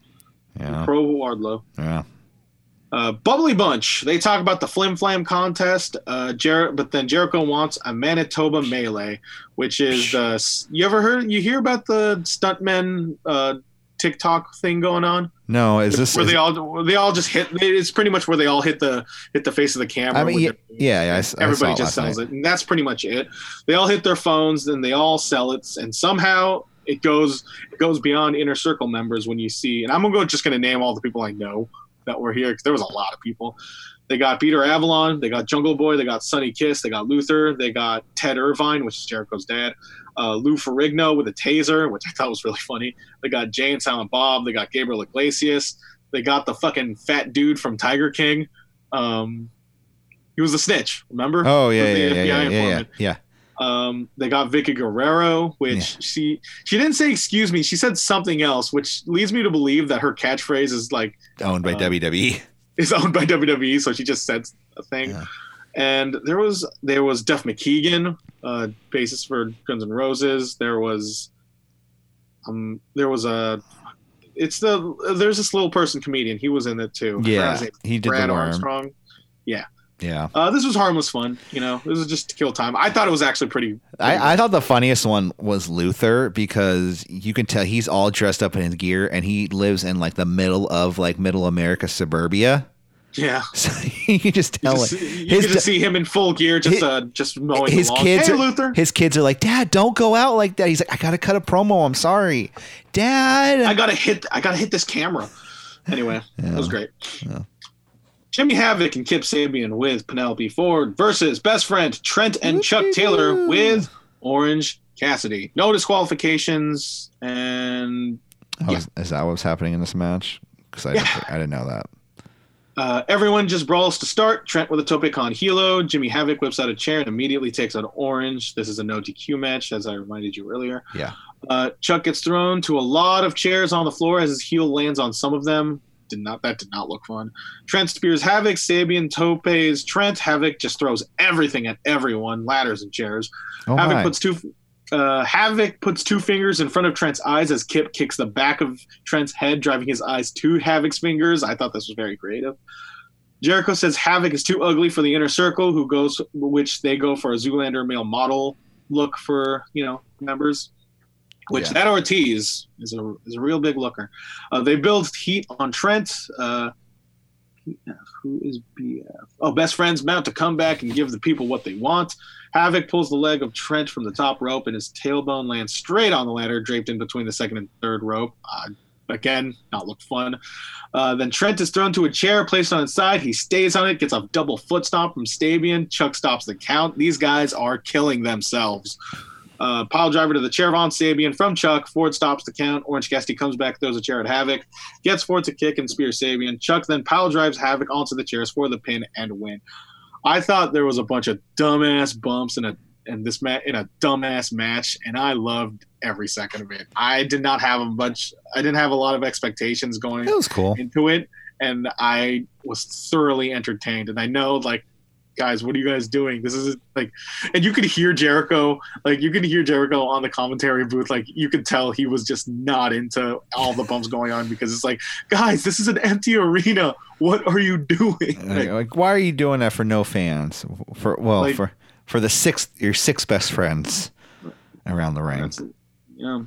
Yeah, Pro Wardlow. yeah. Uh, Bubbly Bunch. They talk about the Flim Flam contest, uh, Jer- but then Jericho wants a Manitoba melee, which is the. You ever heard? You hear about the stuntmen uh, TikTok thing going on? No, is this? where is- they all they all just hit? It's pretty much where they all hit the hit the face of the camera. I mean, yeah, yeah, yeah, I I everybody it just sells night. it, and that's pretty much it. They all hit their phones, and they all sell it, and somehow it goes it goes beyond inner circle members when you see. And I'm gonna go just gonna name all the people I know that were here because there was a lot of people. They got Peter Avalon, they got Jungle Boy, they got Sunny Kiss, they got Luther, they got Ted Irvine, which is Jericho's dad, uh, Lou Ferrigno with a taser, which I thought was really funny. They got Jay and Silent Bob, they got Gabriel Iglesias, they got the fucking fat dude from Tiger King. Um, he was a snitch, remember? Oh yeah, yeah, yeah, yeah, yeah, yeah. Um, they got Vickie Guerrero, which Yeah. she she didn't say excuse me. She said something else, which leads me to believe that her catchphrase is like Owned by Uh, WWE. is owned by WWE, so she just said a thing. Yeah. And there was there was Duff McKagan, uh, bassist for Guns N' Roses. There was um there was a it's the there's this little person comedian. He was in it too. Yeah, he did Brad. Armstrong. Yeah, Uh, this was harmless fun. You know, this was just to kill time. I thought it was actually pretty. I, I thought the funniest one was Luther because you can tell he's all dressed up in his gear and he lives in like the middle of like middle America suburbia. Yeah. So you can just You, tell just, it. you his get to see him in full gear, just his- uh, just mowing his lawn. kids Hey, are- Luther. His kids are like, Dad, don't go out like that. He's like, I gotta cut a promo. I'm sorry, Dad. I gotta hit. I gotta hit this camera. Anyway, it was great. Yeah. Jimmy Havoc and Kip Sabian with Penelope Ford versus best friend Trent and Chuck Taylor with Orange Cassidy. No disqualifications and Oh, is, is that what's happening in this match? Because I, Yeah. I didn't know that. Uh, everyone just brawls to start. Trent with a tope con hilo. Jimmy Havoc whips out a chair and immediately takes out Orange. This is a no DQ match, as I reminded you earlier. Yeah. Uh, Chuck gets thrown to a lot of chairs on the floor as his heel lands on some of them. Did not that did not look fun. Trent spears Havoc, Sabian topes. Trent Havoc just throws everything at everyone, ladders and chairs. Oh Havoc my. puts two. Uh, Havoc puts two fingers in front of Trent's eyes as Kip kicks the back of Trent's head, driving his eyes to Havoc's fingers. I thought this was very creative. Jericho says Havoc is too ugly for the inner circle, who goes, which they go for a Zoolander male model look for you know members. Which Yeah. that Ortiz is a is a real big looker. Uh, they build heat on Trent. Uh, Who is BF? Oh, best friends mount to come back and give the people what they want. Havoc pulls the leg of Trent from the top rope, and his tailbone lands straight on the ladder, draped in between the second and third rope. Uh, again, not look fun. Uh, then Trent is thrown to a chair, placed on its side. He stays on it, gets a double foot stomp from Sabian. Chuck stops the count. These guys are killing themselves. Uh, pile driver to the chair of on Sabian from Chuck. Ford stops the count. Orange Cassidy comes back, throws a chair at Havoc, gets Ford to kick and spear Sabian. Chuck then pile drives Havoc onto the chairs for the pin and win. I thought there was a bunch of dumbass bumps in a in this ma- in a dumbass match, and I loved every second of it. I did not have a bunch. I didn't have a lot of expectations going was cool. into it, and I was thoroughly entertained. And I know, like, guys, what are you guys doing? This is like, and you could hear Jericho, like, you could hear Jericho on the commentary booth, like, you could tell he was just not into all the bumps going on because it's like, guys, this is an empty arena. What are you doing? Like, Like, why are you doing that for no fans? For well, Like- for for the six your six best friends around the ring. yeah,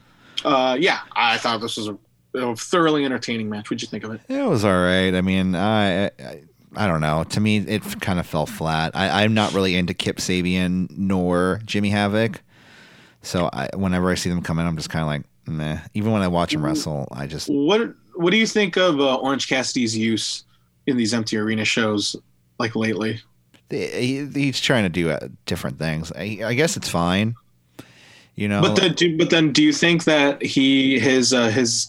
uh, yeah. I thought this was a, a thoroughly entertaining match. What'd you think of it? It was all right. I mean, I, I I don't know. To me, it kind of fell flat. I, I'm not really into Kip Sabian nor Jimmy Havoc. So I, whenever I see them come in, I'm just kind of like, meh. Even when I watch them wrestle, I just What What do you think of uh, Orange Cassidy's use in these empty arena shows, like lately? he, he's trying to do uh, different things. I, I guess it's fine. You know, But then, do, but then, do you think that he his uh, his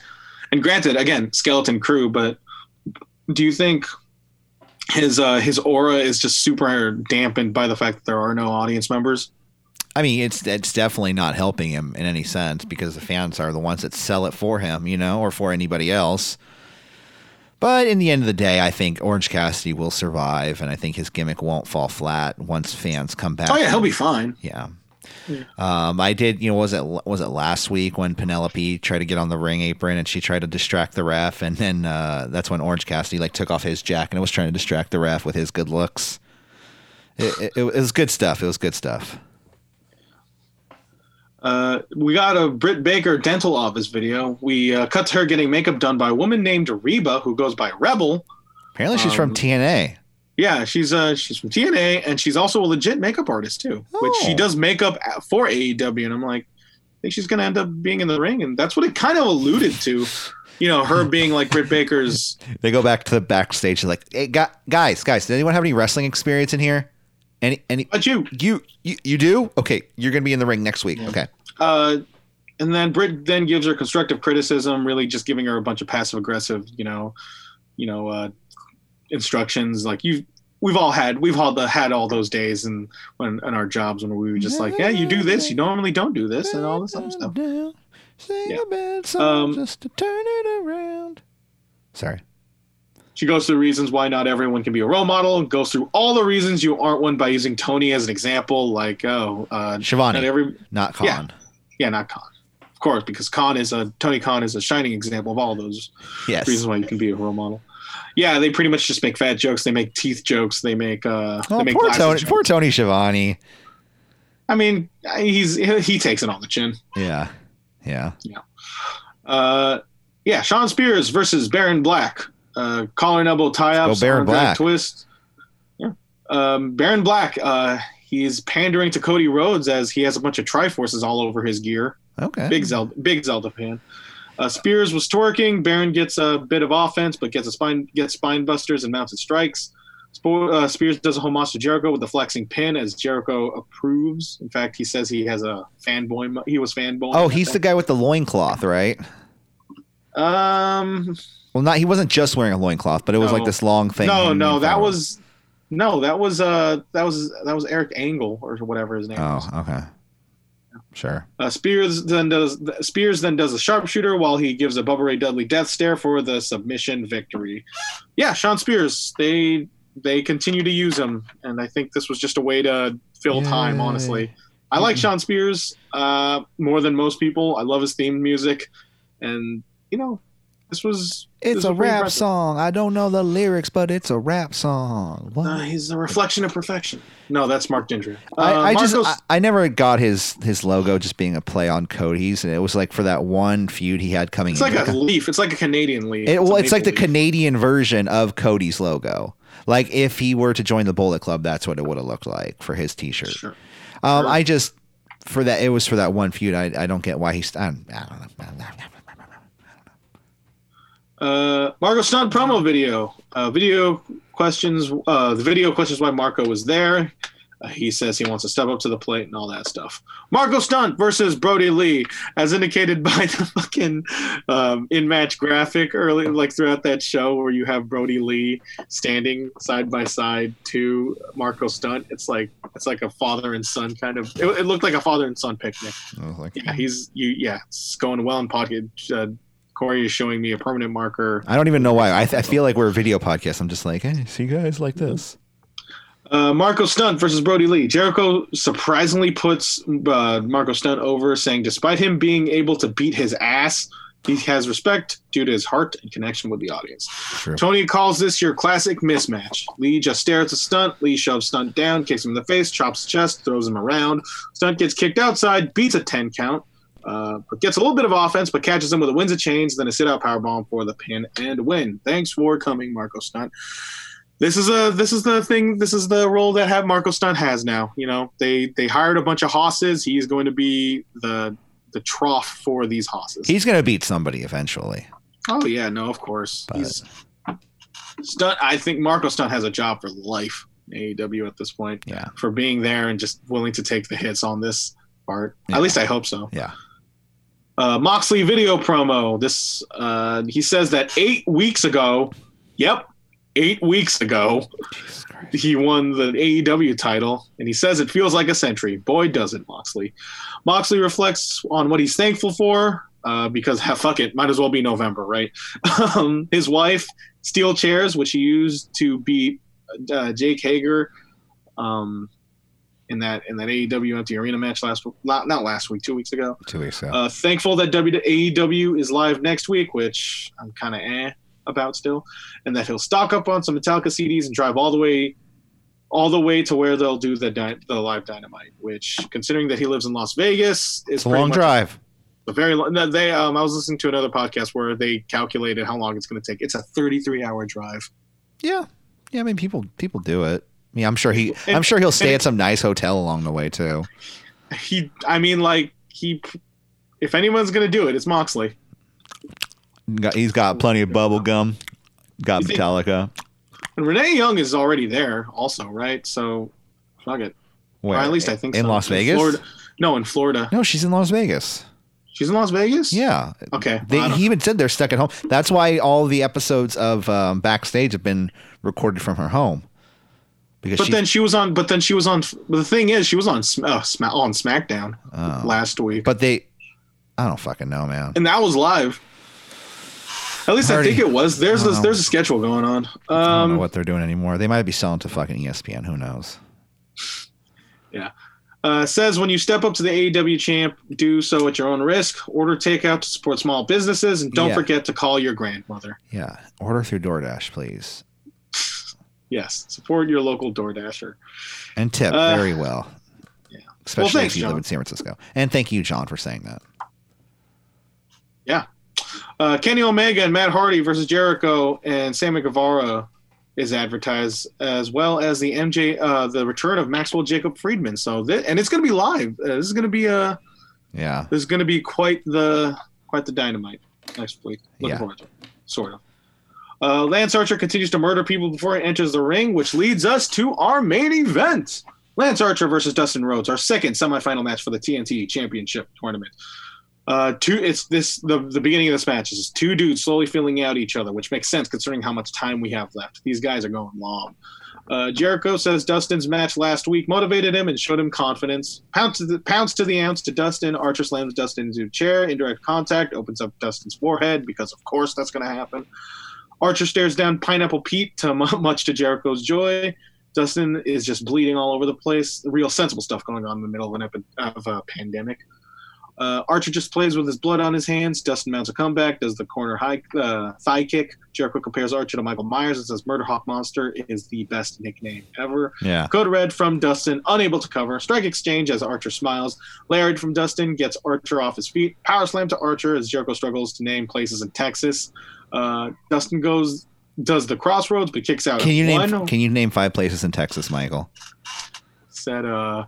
and granted, again, skeleton crew, but do you think his uh, his aura is just super dampened by the fact that there are no audience members? I mean, it's it's definitely not helping him in any sense because the fans are the ones that sell it for him, you know, or for anybody else. But in the end of the day, I think Orange Cassidy will survive, and I think his gimmick won't fall flat once fans come back. Oh yeah, he'll be fine. Yeah. Yeah. Um, I did, you know, was it was it last week when Penelope tried to get on the ring apron and she tried to distract the ref, and then uh, that's when Orange Cassidy like took off his jacket and was trying to distract the ref with his good looks. It, it, it was good stuff. It was good stuff. Uh, we got a Britt Baker dental office video. We uh, cut to her getting makeup done by a woman named Reba, who goes by Rebel. Apparently, she's from Um, TNA. Yeah, she's uh she's from TNA and she's also a legit makeup artist too, which she Oh. does makeup for AEW. And I'm like, I think she's gonna end up being in the ring, and that's what it kind of alluded to. You know, her being like Britt Baker's. They go back to the backstage. They're like, hey, guys, guys, does anyone have any wrestling experience in here? Any, any, But you, you, you, you do? Okay, you're gonna be in the ring next week. Okay. uh, and then Britt then gives her constructive criticism, really just giving her a bunch of passive aggressive, you know, you know, uh, instructions. Like you, we've all had, we've all the, had all those days, and when in our jobs when we were just like, yeah, you do this, you normally don't do this, and all this other stuff. Sing Yeah. a bad song Um, just to turn it around. Sorry. She goes through reasons why not everyone can be a role model, and goes through all the reasons you aren't one by using Tony as an example. Like, oh, uh, not Schiavone, every, not Khan. Yeah. yeah, not Khan, of course, because Khan is a Tony Khan is a shining example of all those Yes. reasons why you can be a role model. Yeah, they pretty much just make fat jokes. They make teeth jokes. They make uh, Oh, they make poor Tony, jokes. poor Tony Schiavone. I mean, he's he takes it on the chin. Yeah. Yeah. Uh, yeah, Shawn Spears versus Baron Black. Uh, collar and elbow tie ups. Baron Black. Twist. Yeah. Um, Baron Black. Uh, he's pandering to Cody Rhodes as he has a bunch of Triforces all over his gear. Okay. Big Zelda, big Zelda fan. Uh, Spears was twerking. Baron gets a bit of offense, but gets a spine gets spine busters and mounted strikes. Spo- uh, Spears does a homage to Jericho with the flexing pin as Jericho approves. In fact, he says he has a fanboy. mo- He was fanboy. Oh, he's the guy with the loincloth, right? Um, Well, not he wasn't just wearing a loincloth, but it was No. like this long thing. no, no, that front of him. was no, that was uh, that was that was Eric Angle or whatever his name was. Oh, okay. Sure. Uh, Spears then does Spears then does a sharpshooter while he gives a Bubba Ray Dudley death stare for the submission victory. Yeah, Shawn Spears. They they continue to use him, and I think this was just a way to fill time. Honestly, I like Shawn Spears uh, more than most people. I love his theme music, and you know, this was It's this a was rap impressive. song. I don't know the lyrics, but it's a rap song. What? Uh, he's a reflection of perfection. No, that's Mark Ginger. Uh, I, I just I, I never got his his logo just being a play on Cody's, and it was like for that one feud he had coming. it's in. like a leaf. It's like a Canadian leaf. It, well, a it's like the. Canadian version of Cody's logo. Like if he were to join the Bullet Club, that's what it would have looked like for his T-shirt. Sure. Um, Sure. I just for that it was for that one feud. I, I don't get why he's. I don't, I don't know. Uh, Marco Stunt promo video. Uh, video questions. Uh, the video questions why Marco was there. Uh, he says he wants to step up to the plate and all that stuff. Marco Stunt versus Brody Lee, as indicated by the fucking um, in-match graphic early, like throughout that show, where you have Brody Lee standing side by side to Marco Stunt. It's like it's like a father and son kind of. It, it looked like a father and son picnic. Like, Yeah, he's you. Yeah, it's going well in pocket. Uh, Corey is showing me a permanent marker. I don't even know why. I, I feel like we're a video podcast. I'm just like, hey, see you guys like this. Uh, Marco Stunt versus Brody Lee. Jericho surprisingly puts uh, Marco Stunt over, saying despite him being able to beat his ass, he has respect due to his heart and connection with the audience. True. Tony calls this your classic mismatch. Lee just stares at Stunt. Lee shoves Stunt down, kicks him in the face, chops his chest, throws him around. Stunt gets kicked outside, beats a 10 count, uh, but gets a little bit of offense, but catches him with a wins of chains, then a sit out powerbomb for the pin and win. Thanks for coming, Marco Stunt. This is a this is the thing. This is the role that have Marco Stunt has now. You know, they they hired a bunch of hosses. He's going to be the the trough for these hosses. He's gonna beat somebody eventually. Oh yeah, no, of course. But- He's Stunt. I think Marco Stunt has a job for life in AEW at this point Yeah. for being there and just willing to take the hits on this part. Yeah. At least I hope so. Yeah. Uh, Moxley video promo. This uh, he says that eight weeks ago. Yep, eight weeks ago he won the AEW title, and he says it feels like a century. Boy, does it, Moxley. Moxley reflects on what he's thankful for uh, because ha, fuck it, might as well be November, right? um, his wife, steel chairs, which he used to beat uh, Jake Hager um, in that in that AEW empty arena match last not, not last week, two weeks ago. Two weeks ago. Uh, thankful that w- AEW is live next week, which I'm kind of eh about still, and that he'll stock up on some Metallica CDs and drive all the way, all the way to where they'll do the dy- the live Dynamite. Which, considering that he lives in Las Vegas, is it's a long drive. A very long. No, they um, I was listening to another podcast where they calculated how long it's going to take. It's a 33 hour drive. Yeah. Yeah. I mean, people people do it. Yeah, I'm sure he. I'm sure he'll stay at some nice hotel along the way too. He, I mean, like he, if anyone's going to do it, it's Moxley. Got, he's got plenty of bubble gum. Got Metallica. And Renee Young is already there, also, right? So, fuck it. Or Where? at least I think in so. Las Vegas. Florida. No, in Florida. No, she's in Las Vegas. She's in Las Vegas. Yeah. Okay. They, Well, he even said they're stuck at home. That's why all the episodes of um, backstage have been recorded from her home. Because but she, then she was on. But then she was on. But the thing is, she was on uh, Sma- on SmackDown Oh. last week, but they, I don't fucking know, man. and that was live. At least I think it was. There's there's a schedule going on. I don't know Um, what they're doing anymore. They might be selling to fucking ESPN. Who knows? Yeah. Uh, says when you step up to the AEW champ, do so at your own risk. Order takeout to support small businesses, and don't Yeah. forget to call your grandmother. Yeah. Order through DoorDash, please, Yes, support your local DoorDasher. and tip Uh, very well. yeah. Especially thanks, if you live in San Francisco. And thank you, John, for saying that. Yeah. Uh, Kenny Omega and Matt Hardy versus Jericho and Sammy Guevara is advertised, as well as the MJ, uh, the return of Maxwell Jacob Friedman. So, thi- and it's going to be live. Uh, this is going to be a, Yeah. this is going to be quite the, quite the dynamite next week. Looking Yeah. forward to it, sort of. Uh, Lance Archer continues to murder people before he enters the ring, which leads us to our main event. Lance Archer versus Dustin Rhodes, our second semifinal match for the TNT Championship tournament. Uh, two. It's this the the beginning of this match is two dudes slowly filling out each other, which makes sense considering how much time we have left. These guys are going long. Uh, Jericho says Dustin's match last week motivated him and showed him confidence. Pounds to the, to the ounce to Dustin. Archer slams Dustin into a chair. Indirect contact opens up Dustin's forehead because, of course, that's going to happen. Archer stares down Pineapple Pete, to much to Jericho's joy. Dustin is just bleeding all over the place. Real sensible stuff going on in the middle of an epi- of a pandemic. Uh, Archer just plays with his blood on his hands. Dustin mounts a comeback, does the corner high uh, thigh kick. Jericho compares Archer to Michael Myers and says Murder Hawk Monster is the best nickname ever. Yeah. Code red from Dustin, unable to cover. Strike exchange as Archer smiles. Lariat from Dustin gets Archer off his feet. Power slam to Archer as Jericho struggles to name places in Texas. Uh, Dustin goes does the crossroads but kicks out Can you one. name Can you name five places in Texas, Michael? said uh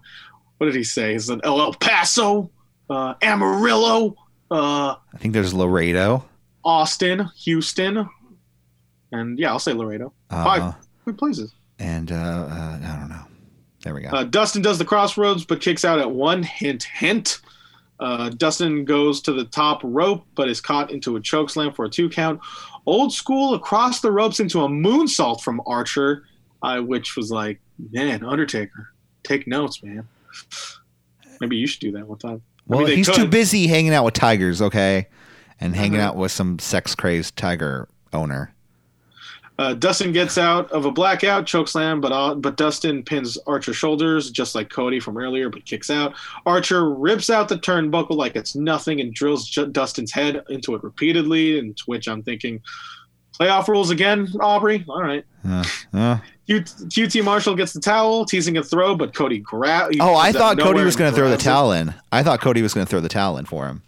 what did he say? He said El Paso, uh, Amarillo, uh, I think there's Laredo. Austin, Houston, and yeah, I'll say Laredo. Uh, Five good places. And uh, uh, I don't know. There we go. Uh, Dustin does the crossroads, but kicks out at one. Hint, hint. Uh, Dustin goes to the top rope, but is caught into a choke slam for a two count. Old school across the ropes into a moonsault from Archer, uh, which was like, man, Undertaker, take notes, man. Maybe you should do that one time. I well, mean, he's could. too busy hanging out with tigers, okay, and hanging Mhm. out with some sex crazed tiger owner. Uh, Dustin gets out of a blackout chokeslam, but uh, but Dustin pins Archer's shoulders just like Cody from earlier, but kicks out. Archer rips out the turnbuckle like it's nothing and drills J- Dustin's head into it repeatedly. And to which I'm thinking, playoff rules again, Aubrey. All right. Uh, uh. Q- QT Marshall gets the towel, teasing a throw, but Cody grabs. Oh, I thought Cody was going to throw the towel in. I thought Cody was going to throw the towel in for him.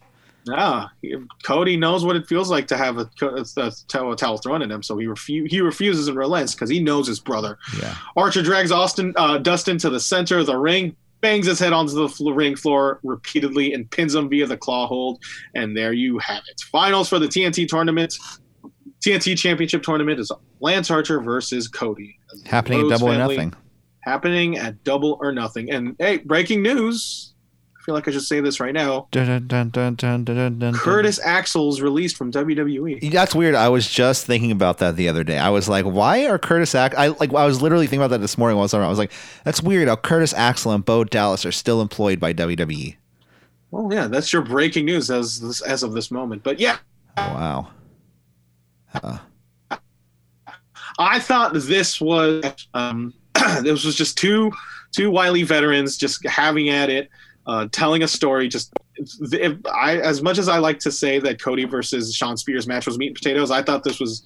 Ah, he- Cody knows what it feels like to have a, a, a towel, a towel thrown at him, so he refu- he refuses and relents because he knows his brother. Yeah. Archer drags Austin uh, Dustin to the center of the ring, bangs his head onto the fl- ring floor repeatedly, and pins him via the claw hold. And there you have it. Finals for the TNT tournament. TNT Championship tournament is Lance Archer versus Cody. Happening at double or nothing. Happening at double or nothing. And hey, breaking news. I feel like I should say this right now. Dun, dun, dun, dun, dun, dun, dun, dun. Curtis Axel's released from. WWE. That's weird. I was just thinking about that the other day. I was like, why are Curtis Axel? I like. I was literally thinking about that this morning. While I was, around. I was like, that's weird. How Curtis Axel and Bo Dallas are still employed by E." WWE. Well, yeah, that's your breaking news as this, as of this moment. But yeah, Oh, wow. Uh, I thought this was um, this was just two two wily veterans just having at it, uh, telling a story. Just if I, as much as I like to say that Cody versus Shawn Spears match was meat and potatoes, I thought this was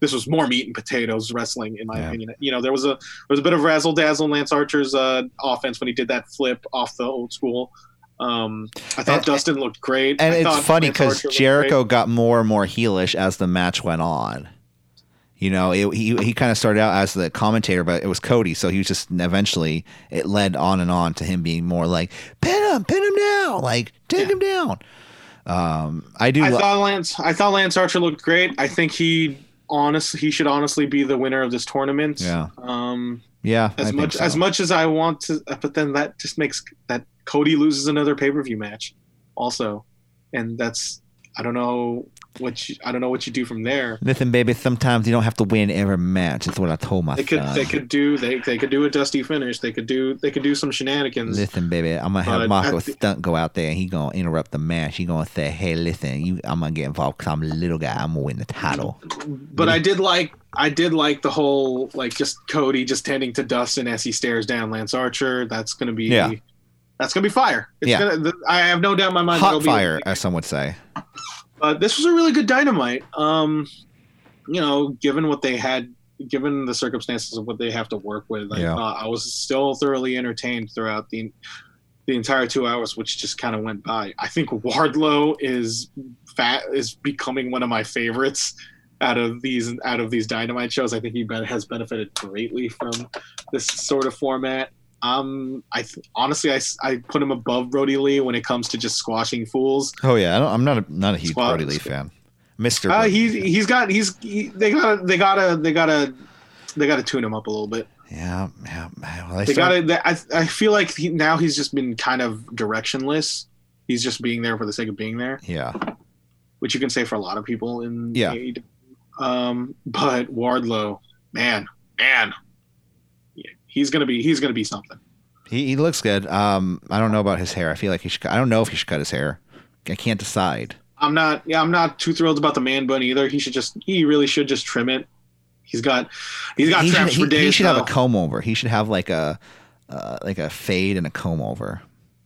this was more meat and potatoes wrestling in my Yeah. opinion. You know, there was a there was a bit of razzle dazzle in Lance Archer's uh, offense when he did that flip off the old school. Um, I thought And- Dustin looked great, and I it's funny because Jericho got more and more heelish as the match went on. You know, it, he he kind of started out as the commentator, but it was Cody, so he was just eventually it led on and on to him being more like pin him, pin him down, like take him down. Um, I do. I li- thought Lance. I thought Lance Archer looked great. I think he honestly He should honestly be the winner of this tournament. Yeah. Um. yeah, As think much so. as much as I want to, but then that just makes that Cody loses another pay per view match, also, and that's I don't know what you, I don't know what you do from there. Listen, baby, sometimes you don't have to win every match. That's what I told my They could son. they could do they they could do a dusty finish. They could do they could do some shenanigans. Listen, baby, I'm gonna have Marco I Stunt go out there and he gonna interrupt the match. He gonna say, "Hey, listen, you, I'm gonna get involved because I'm a little guy. I'm gonna win the title." But I did like I did like the whole like just Cody just tending to Dustin as he stares down Lance Archer. That's gonna be Yeah. that's gonna be fire. It's Yeah. gonna, I have no doubt in my mind. Hot it'll be- fire, as some would say. Uh, this was a really good dynamite. Um, you know, given what they had, given the circumstances of what they have to work with, I Yeah. I was still thoroughly entertained throughout the the entire two hours, which just kind of went by. I think Wardlow is fat is becoming one of my favorites out of these out of these dynamite shows. I think he has benefited greatly from this sort of format. Um, I th- honestly, I put him above Brody Lee when it comes to just squashing fools. Oh yeah, I don't, I'm not a not a huge Squad- Brody Lee fan. Mister. Uh, he's he's got he's he, they gotta they gotta they gotta they gotta tune him up a little bit. yeah, yeah. Well, they They start- gotta. I I feel like he, now he's just been kind of directionless. He's just being there for the sake of being there, Yeah. which you can say for a lot of people in Yeah. Um, but Wardlow, man, man, he's gonna be he's gonna be something. He, he looks good. Um, I don't know about his hair. I feel like he should. I don't know if he should cut his hair. I can't decide. I'm not yeah, I'm not too thrilled about the man bun either. He should just he really should just trim it. He's got he's got he should, traps he- for days. he should have a comb over. He should have like a uh, like a fade and a comb over.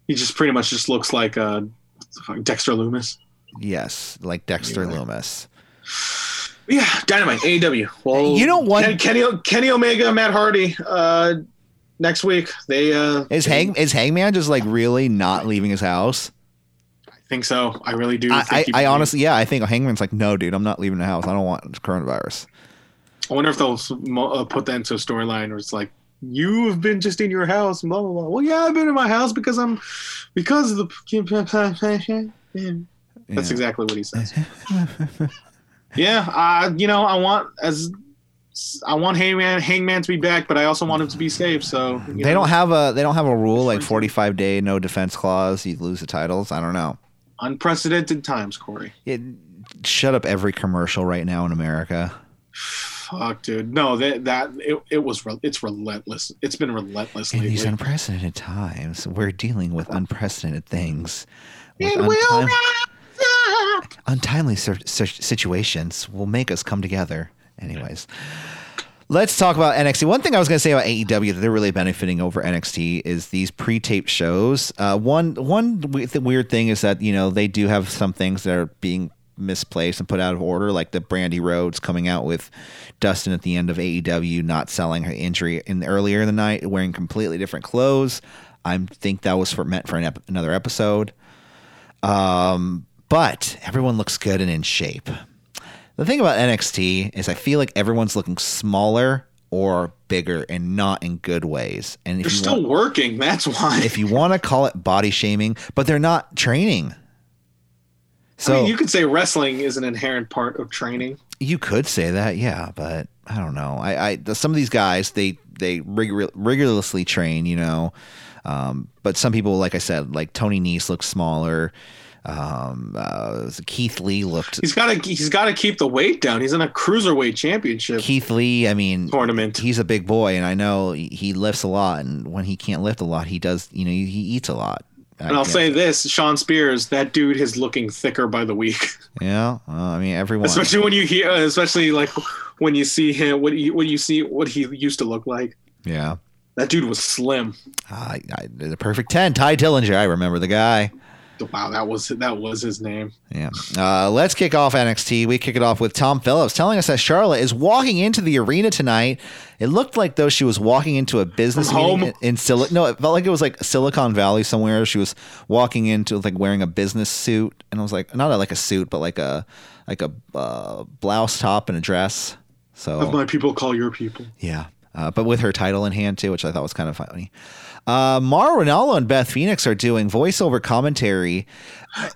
he just pretty much just looks like uh Dexter Lumis. Yes, like Dexter Yeah. Lumis. Yeah, Dynamite, AEW. Well, You know what- Ken, Kenny, Kenny Omega, Matt Hardy. Uh, next week they uh, Is Hang is Hangman just like really not leaving his house? I think so. I really do. I, think I, I honestly, yeah, I think Hangman's like, no, dude, I'm not leaving the house. I don't want coronavirus. I wonder if they'll uh, put that into a storyline where it's like you have been just in your house, blah blah blah. Well, yeah, I've been in my house because I'm because of the. That's Yeah. exactly what he says. yeah, uh, you know, I want as I want Hangman Hangman to be back, but I also want him to be safe. So They know, don't have a they don't have a rule like 45 day no defense clause. You lose the titles. I don't know. unprecedented times, Corey. It, shut up every commercial right now in America. Fuck, dude. No, that that it, it was re- it's relentless. It's been relentless In lately. these unprecedented times, we're dealing with unprecedented things. With It will untim- up. Untimely situations will make us come together. Anyways, let's talk about NXT. One thing I was going to say about AEW that they're really benefiting over NXT is these pre-taped shows. Uh, one one the weird thing is that you know they do have some things that are being misplaced and put out of order, like the Brandi Rhodes coming out with Dustin at the end of AEW, not selling her injury in earlier in the night, wearing completely different clothes. I think that was for meant for an ep- another episode. Um, but everyone looks good and in shape. The thing about NXT is I feel like everyone's looking smaller or bigger and not in good ways. And if They're still want, working. That's why. if you want to call it body shaming, but they're not training. So I mean, you could say wrestling is an inherent part of training. You could say that, yeah, but I don't know. I, I some of these guys they they rigor, rigorously train, you know, um, but some people, like I said, like Tony Nese looks smaller. Um, uh, Keith Lee looked. He's got to he's got to keep the weight down. He's in a cruiserweight championship Keith Lee, I mean, tournament. he's a big boy, and I know he- lifts a lot. And when he can't lift a lot, he does. You know, he, he eats a lot. I And I'll say this: Shawn Spears, that dude is looking thicker by the week. yeah. Uh, I mean, everyone. especially when you hear, especially like when you see him, what you what you see, what he used to look like. yeah. That dude was slim. I, I, the perfect ten. Tye Dillinger, I remember the guy. Wow, that was that was his name. Yeah. Uh, let's kick off NXT. We kick it off with Tom Phillips telling us that Charlotte is walking into the arena tonight. It looked like though she was walking into a business From meeting home? in, in Silicon. No, it felt like it was like Silicon Valley somewhere. She was walking into like wearing a business suit, and I was like, not a, like a suit, but like a like a uh, blouse top and a dress. So Have my people call your people. yeah. Uh, but with her title in hand too, which I thought was kind of funny. Uh, Mauro Ranallo and Beth Phoenix are doing voiceover commentary.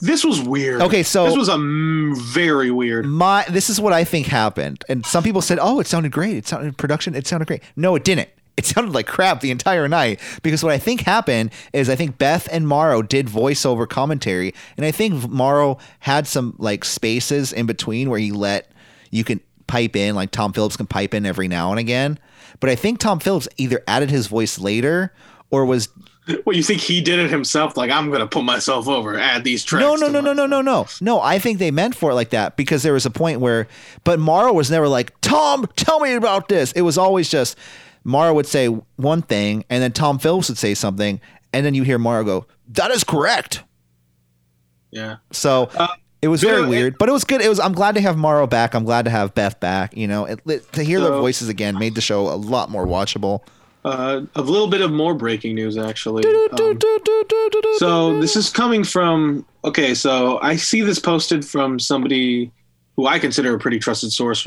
This was weird. Okay, so- this was a mm, very weird. my this is what I think happened. And some people said, "Oh, it sounded great. It sounded production. It sounded great." No, it didn't. It sounded like crap the entire night because what I think happened is I think Beth and Mauro did voiceover commentary, and I think Mauro had some like spaces in between where he let you can pipe in, like Tom Phillips can pipe in every now and again. But I think Tom Phillips either added his voice later or was What you think he did it himself? Like I'm gonna put myself over, add these tracks. No, no, no, no, no, no, no. No, I think they meant for it like that because there was a point where, but Mauro was never like, Tom, tell me about this. It was always just Mauro would say one thing and then Tom Phillips would say something. And then you hear Mauro go, that is correct. Yeah. So Uh, it was very it- weird, but it was good. It was, I'm glad to have Mauro back. I'm glad to have Beth back. You know, it, to hear their voices again made the show a lot more watchable. Uh, a little bit of more breaking news, actually. Um, so this is coming from. Okay, so I see this posted from somebody who I consider a pretty trusted source.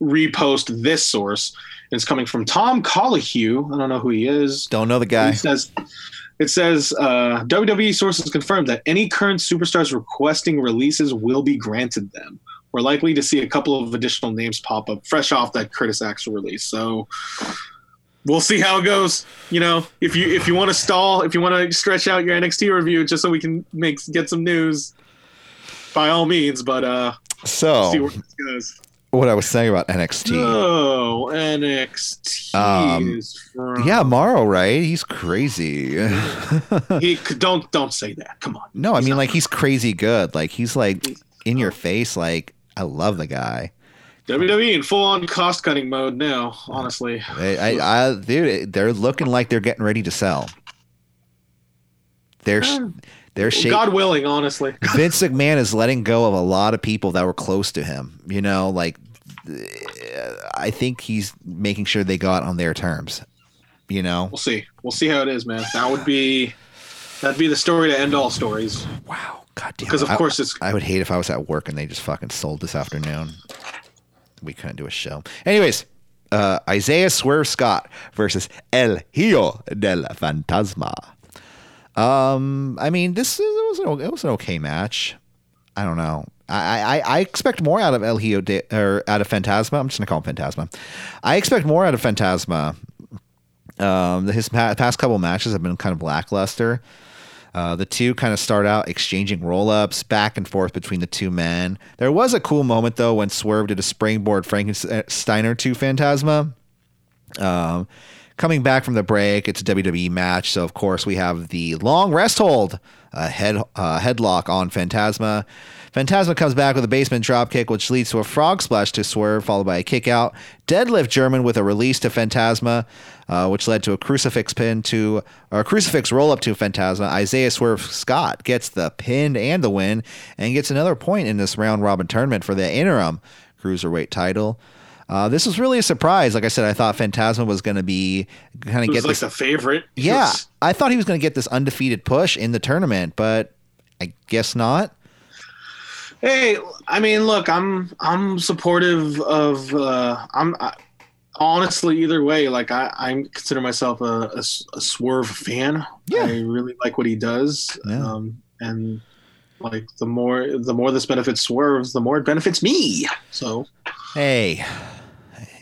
Repost this source. And it's coming from Tom Colohue. I don't know who he is. Don't know the guy. It says, it says uh, WWE sources confirmed that any current superstars requesting releases will be granted them. We're likely to see a couple of additional names pop up fresh off that Curtis Axel release. So we'll see how it goes. You know, if you if you want to stall, if you want to stretch out your NXT review just so we can make get some news, by all means. But uh, So see where this goes. what I was saying about NXT. Oh, NXT Um, is from. Yeah, Mauro, right? He's crazy. He, don't don't say that. Come on. no, I He's mean not- like he's crazy good. Like he's like in your face. Like I love the guy. WWE in full on cost cutting mode now. Honestly, I, I, I dude, they're looking like they're getting ready to sell. They're they're shaking. God willing, honestly. Vince McMahon is letting go of a lot of people that were close to him. You know, like I think he's making sure they got on their terms. You know, We'll see. We'll see how it is, man. That would be that'd be the story to end all stories. wow, god damn. Because of I- course it's I would hate if I was at work and they just fucking sold this afternoon. We couldn't do a show. Anyways, uh, Isaiah Swerve Scott versus El Hijo del Fantasma. Um, I mean, this is, it was an, it was an okay match. I don't know. I, I, I expect more out of El Hijo de, or out of Fantasma. I'm just gonna call him Fantasma. I expect more out of Fantasma. Um, his past couple matches have been kind of lackluster. Uh, the two kind of start out exchanging roll ups back and forth between the two men. There was a cool moment though when Swerve did a springboard Frankensteiner to Fantasma. Um, coming back from the break, it's a WWE match, so of course we have the long rest hold, uh, head uh, headlock on Fantasma. Fantasma comes back with a basement dropkick, which leads to a frog splash to Swerve, followed by a kick out. Deadlift German with a release to Fantasma, uh, which led to a crucifix pin to or a crucifix roll up to Fantasma. Isaiah Swerve Scott gets the pin and the win, and gets another point in this round robin tournament for the interim cruiserweight title. Uh, this was really a surprise. Like I said, I thought Fantasma was going to be kind of get like this. the favorite. Yeah, I thought he was going to get this undefeated push in the tournament, but I guess not. Hey, I mean, look, I'm I'm supportive of. Uh, I'm I, honestly either way. Like I, I consider myself a a Swerve fan. Yeah. I really like what he does. Yeah. Um, and like the more the more this benefits Swerves, the more it benefits me. So Hey,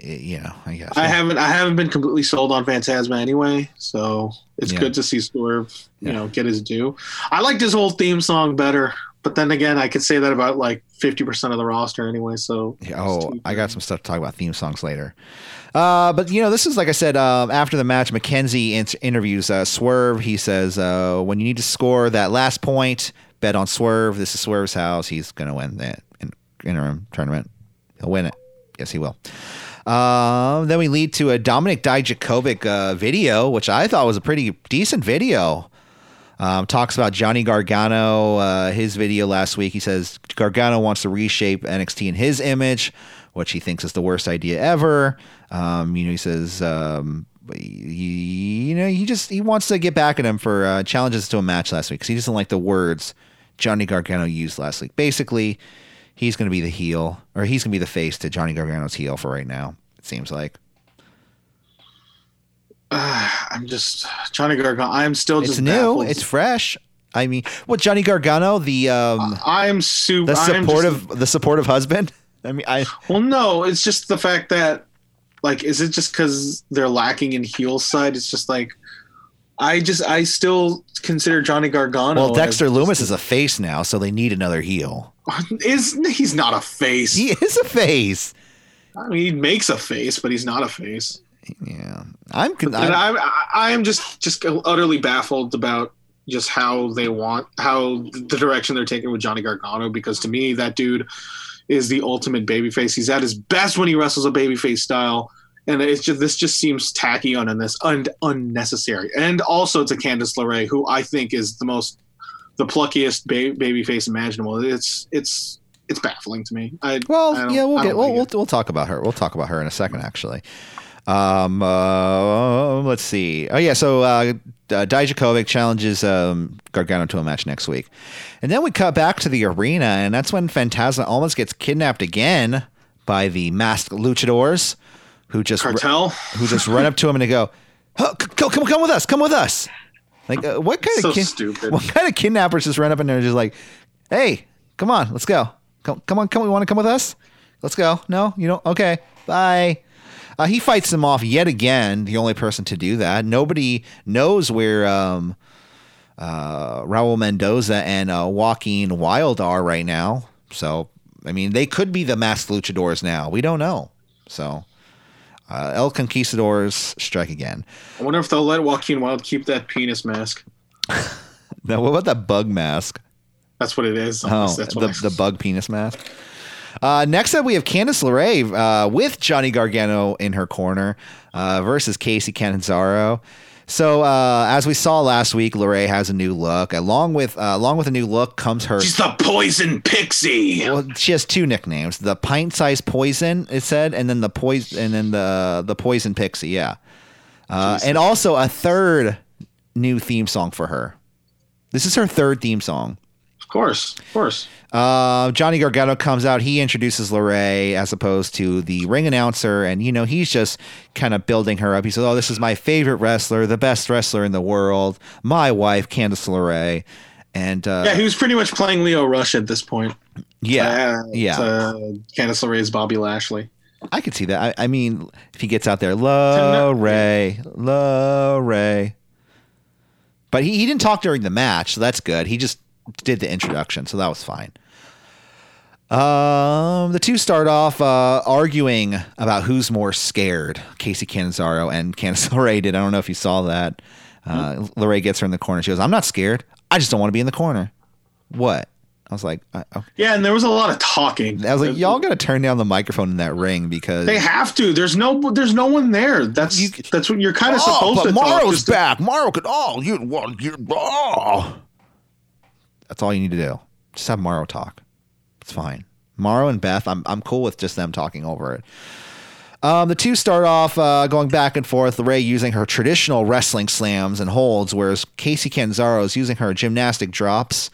you know, I guess I haven't I haven't been completely sold on Fantasma anyway. So it's Yeah. good to see Swerve, you Yeah. know, get his due. I liked his whole theme song better. But then again, I could say that about like fifty percent of the roster anyway. So Yeah, Oh, I got some stuff to talk about theme songs later. Uh, but you know, this is like I said. Um, after the match, Mackenzie in- interviews uh, Swerve. He says, uh, "When you need to score that last point, bet on Swerve. This is Swerve's house. He's gonna win that in- interim tournament. He'll win it. Yes, he will." Um, then we lead to a Dominic Dijakovic uh, video, which I thought was a pretty decent video. Um, talks about Johnny Gargano, uh, his video last week. He says Gargano wants to reshape NXT in his image, which he thinks is the worst idea ever. Um, you know, he says, um, he, you know, he just he wants to get back at him for uh, challenges to a match last week because he doesn't like the words Johnny Gargano used last week. Basically, he's going to be the heel or he's going to be the face to Johnny Gargano's heel for right now. It seems like uh, I'm just Johnny Gargano. I'm still it's just new, baffled. it's fresh. I mean, what Johnny Gargano, the um, I'm super. the supportive Just, the supportive husband i mean i well, no, it's just the fact that, like, is it just because they're lacking in heel side? It's just like, I just I still consider Johnny Gargano. well dexter as- lumis is a face now so they need another heel is he's not a face. he is a face I mean, he makes a face, but he's not a face. Yeah i'm, con- I'm I'm I- I am just just utterly baffled about just how they want how the direction they're taking with Johnny Gargano because to me that dude is the ultimate babyface. He's at his best when he wrestles a babyface style. And it's just this just seems tacky on and this un, unnecessary. And also to Candice LeRae, who I think is the most the pluckiest ba- babyface imaginable. It's it's it's baffling to me. I, I well don't- yeah we'll I get we'll, we'll, we'll talk about her we'll talk about her in a second actually um uh, let's see oh yeah so uh uh, Dijakovic challenges um, Gargano to a match next week. And then we cut back to the arena, and that's when Fantasma almost gets kidnapped again by the masked luchadors who just cartel. who just run up to him and they go, oh, c- come, come, come with us, come with us. Like, uh, what kind So of kid- stupid. What kind of kidnappers just run up in there and just like, hey, come on, let's go. Come, come on, come. You want to come with us? Let's go. No, you don't. Okay, bye. Uh, he fights them off yet again. The only person to do that. Nobody knows where um, uh, Raul Mendoza and uh, Joaquin Wild are right now. So I mean, they could be the masked luchadors now. We don't know. So uh, El Conquistadors strike again. I wonder if they'll let Joaquin Wild keep that penis mask. now, what about that bug mask? That's what it is. Oh, That's the, the bug penis mask. Uh, next up, we have Candice LeRae uh, with Johnny Gargano in her corner uh, versus Kacy Catanzaro. So uh, as we saw last week, LeRae has a new look. Along with uh, along with a new look comes her. She's the Poison Pixie. Well, she has two nicknames: the pint-sized poison, it said, and then the poison, and then the the poison pixie. Yeah, uh, and also a third new theme song for her. This is her third theme song. Of course, of course. Uh, Johnny Gargano comes out. He introduces LeRae as opposed to the ring announcer, and you know he's just kind of building her up. He says, "Oh, this is my favorite wrestler, the best wrestler in the world, my wife, Candice LeRae." And uh, yeah, he was pretty much playing Lio Rush at this point. Yeah, uh, yeah. Uh, Candice LeRae's Bobby Lashley. I could see that. I, I mean, if he gets out there, LeRae, LeRae. But he, he didn't talk during the match, so that's good. He just did the introduction, so that was fine. Um, the two start off uh, arguing about who's more scared. Kacy Catanzaro and Candice LeRae did. I don't know if you saw that. Uh, mm-hmm. LeRae gets her in the corner. She goes, "I'm not scared. I just don't want to be in the corner." What? I was like, I, oh. yeah, and there was a lot of talking. I was like, y'all got to turn down the microphone in that ring because they have to. There's no, there's no one there. That's you, that's what you're kind of oh, supposed but to. Mauro's back. To, Mauro could. Oh, you, well, you, oh. That's all you need to do. Just have Mauro talk. It's fine. Mauro and Beth, I'm I'm cool with just them talking over it. Um, the two start off uh, going back and forth. Ray using her traditional wrestling slams and holds, whereas Kacy Catanzaro is using her gymnastic drops.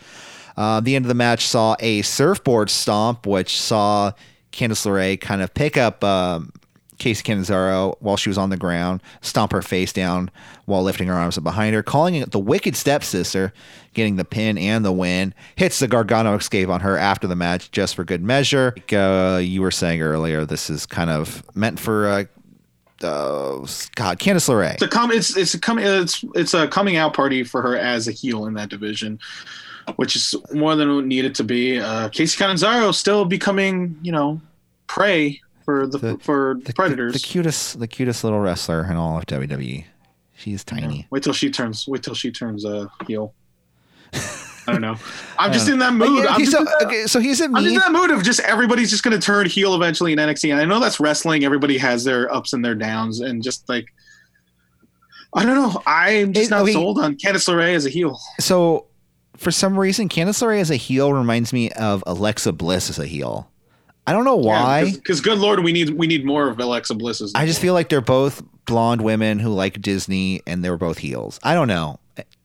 Uh, the end of the match saw a surfboard stomp, which saw Candice LeRae kind of pick up um, Kacy Catanzaro while she was on the ground, stomp her face down while lifting her arms up behind her, calling it the wicked stepsister, getting the pin and the win. Hits the Gargano escape on her after the match just for good measure. Like, uh, you were saying earlier, this is kind of meant for. Uh, uh, God, Candice LeRae. It's a com- it's it's a it's it's a coming out party for her as a heel in that division, which is more than needed to be. Uh, Kacy Catanzaro still becoming, you know, prey for the, the for the, predators. The, the, cutest, the cutest little wrestler in all of WWE. She's tiny. Yeah. Wait till she turns. Wait till she turns a uh, heel. I don't know. I'm just in that mood. Okay, so, that, okay, so he's in I'm just in that mood of just everybody's just going to turn heel eventually in NXT. And I know that's wrestling. Everybody has their ups and their downs, and just like I don't know. I'm just it, not okay. sold on Candice LeRae as a heel. So for some reason, Candice LeRae as a heel reminds me of Alexa Bliss as a heel. I don't know why. Because yeah, good lord, we need we need more of Alexa Bliss's. I just feel like they're both blonde women who like Disney, and they're both heels. I don't know.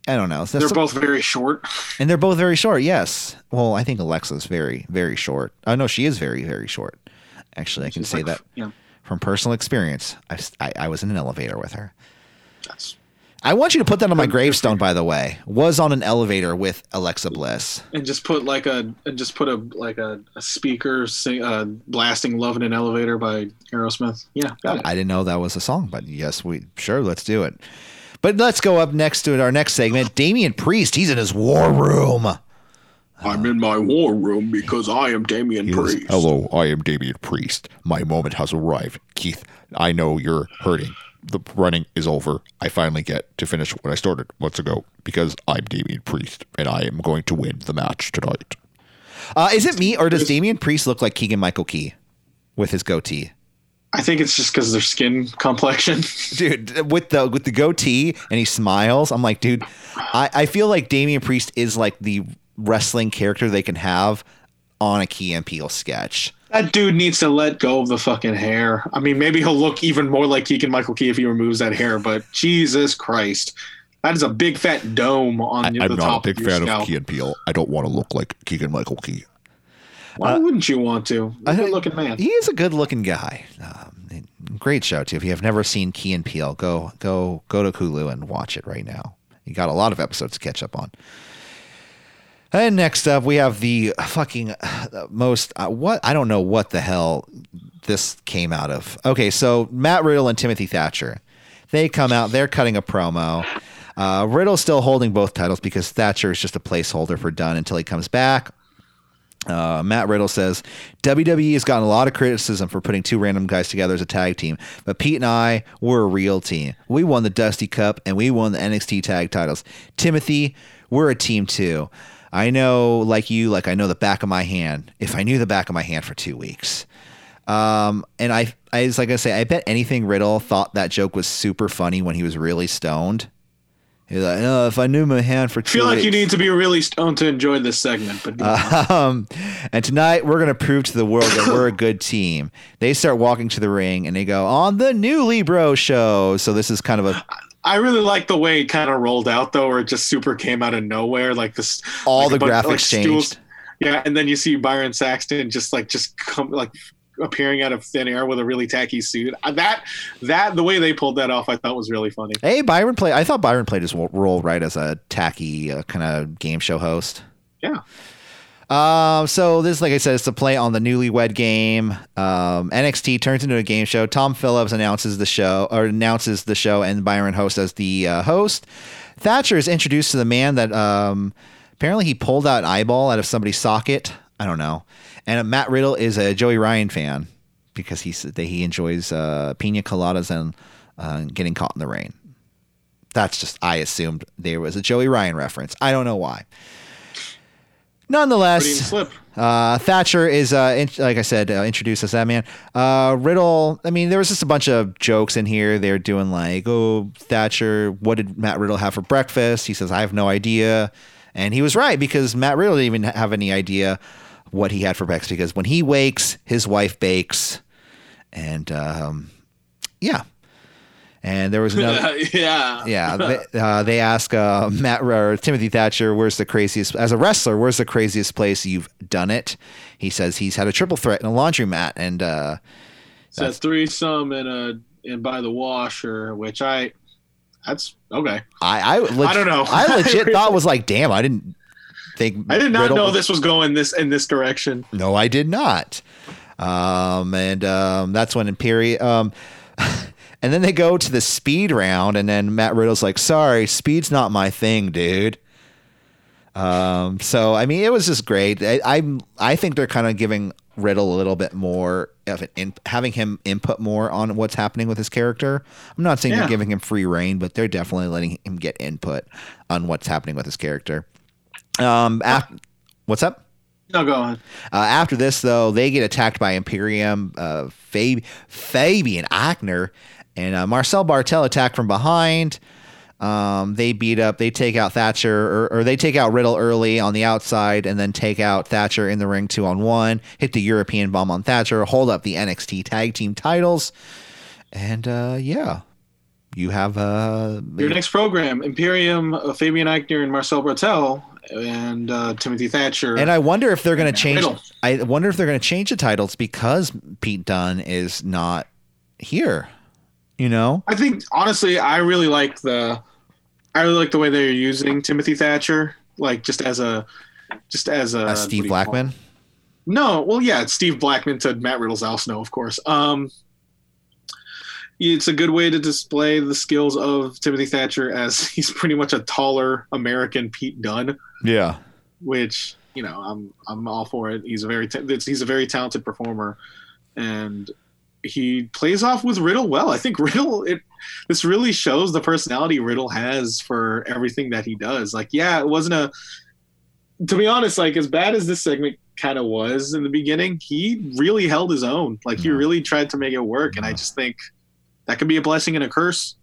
I don't know. they're both very short, and they're both very short. Yes. Well, I think Alexa's very very short. Oh, I know she is very very short. Actually, I can She's say like, that yeah. from personal experience. I, I, I was in an elevator with her. That's I want you to put that on my gravestone. By the way, was on an elevator with Alexa Bliss, and just put like a and just put a like a, a speaker sing, uh, blasting "Love in an Elevator" by Aerosmith. Yeah, I didn't know that was a song, but yes, we sure let's do it. But let's go up next to our next segment. Damian Priest, he's in his war room. I'm in my war room because I am Damian Priest. Hello, I am Damian Priest. My moment has arrived. Keith, I know you're hurting the running is over. I finally get to finish what I started months ago because I'm Damian Priest and I am going to win the match tonight. Uh, is it me or does Damian Priest look like Keegan Michael Key with his goatee? I think it's just because of their skin complexion. dude, with the with the goatee and he smiles, I'm like, dude, I, I feel like Damian Priest is like the wrestling character they can have on a Key and Peele sketch. That dude needs to let go of the fucking hair. I mean, maybe he'll look even more like Keegan Michael Key if he removes that hair, but Jesus Christ. That is a big fat dome on I, the I'm top. I'm not a big fan scalp. of Key and Peele. I don't want to look like Keegan Michael Key. Why uh, wouldn't you want to? Good looking man. He is a good looking guy. Um, great show too. If you have never seen Key and Peele, go go go to Hulu and watch it right now. You got a lot of episodes to catch up on. And next up, we have the fucking uh, most uh, what I don't know what the hell this came out of. Okay, so Matt Riddle and Timothy Thatcher, they come out. They're cutting a promo. Uh, Riddle's still holding both titles because Thatcher is just a placeholder for Dunne until he comes back. Uh, Matt Riddle says WWE has gotten a lot of criticism for putting two random guys together as a tag team, but Pete and I were a real team. We won the Dusty Cup and we won the NXT tag titles. Timothy, we're a team too. I know, like you, like I know the back of my hand. If I knew the back of my hand for two weeks, um, and I, I was like I say, I bet anything Riddle thought that joke was super funny when he was really stoned. He's like, oh, if I knew my hand for two I feel like you need to be really stoned to enjoy this segment, but Um, and tonight we're going to prove to the world that we're a good team. They start walking to the ring and they go on the new Libro show. So this is kind of a I really like the way it kind of rolled out though, where it just super came out of nowhere, like this. all like the bunch- graphics like changed. stools- Yeah, and then you see Byron Saxton just like just come like appearing out of thin air with a really tacky suit. Uh, That that the way they pulled that off, I thought was really funny. Hey, Byron played. I thought Byron played his role right as a tacky uh, kind of game show host. Yeah. Um, so this, like I said, it's a play on the newlywed game. Um, NXT turns into a game show. Tom Phillips announces the show or announces the show, and Byron hosts as the uh, host. Thatcher is introduced to the man that um, apparently he pulled out an eyeball out of somebody's socket. I don't know. And Matt Riddle is a Joey Ryan fan because he he enjoys uh, pina coladas and uh, getting caught in the rain. That's just I assumed there was a Joey Ryan reference. I don't know why. Nonetheless, uh, Thatcher is, uh, in, like I said, uh, introduced as that man. Uh, Riddle, I mean, there was just a bunch of jokes in here. They're doing like, oh, Thatcher, what did Matt Riddle have for breakfast? He says, I have no idea. And he was right because Matt Riddle didn't even have any idea what he had for breakfast because when he wakes, his wife bakes. And um, yeah. And there was another. yeah. Yeah, they, uh, they ask uh, Matt or Timothy Thatcher, "Where's the craziest as a wrestler? Where's the craziest place you've done it?" He says he's had a triple threat in a laundromat, and uh, Says threesome and a and by the washer, which I that's okay. I I, leg- I don't know. I legit thought was like, "Damn, I didn't think." I did not Riddle know was- this was going this in this direction. No, I did not. Um, and um, that's when Imperium. Um, and then they go to the speed round, and then Matt Riddle's like, "Sorry, speed's not my thing, dude." Um, so I mean, it was just great. I I, I think they're kind of giving Riddle a little bit more of an in, having him input more on what's happening with his character. I'm not saying Yeah. they're giving him free reign, but they're definitely letting him get input on what's happening with his character. Um, af- what's up? No, go on. Uh, after this, though, they get attacked by Imperium, uh, Fab- Fabian Aichner, and uh, Marcel Barthel attack from behind. Um, they beat up, they take out Thatcher, or, or they take out Riddle early on the outside, and then take out Thatcher in the ring two on one. Hit the European bomb on Thatcher, hold up the NXT tag team titles, and uh, yeah, you have uh, Your next program: Imperium, uh, Fabian Aichner, and Marcel Barthel, and uh, Timothy Thatcher. And I wonder if they're going to change. Riddle. I wonder if they're going to change the titles because Pete Dunne is not here. You know, I think honestly, I really like the, I really like the way they're using Timothy Thatcher, like just as a, just as a Steve do you call Blackman. No, well, yeah, it's Steve Blackman to Matt Riddle's Al Snow, of course. Um, it's a good way to display the skills of Timothy Thatcher as he's pretty much a taller American Pete Dunne. Yeah, which you know I'm I'm all for it. He's a very ta- he's a very talented performer, and he plays off with Riddle well. I think Riddle it this really shows the personality Riddle has for everything that he does. Like, yeah, it wasn't a to be honest, like as bad as this segment kind of was in the beginning, he really held his own. Like he Mhm. really tried to make it work, and I just think that could be a blessing and a curse.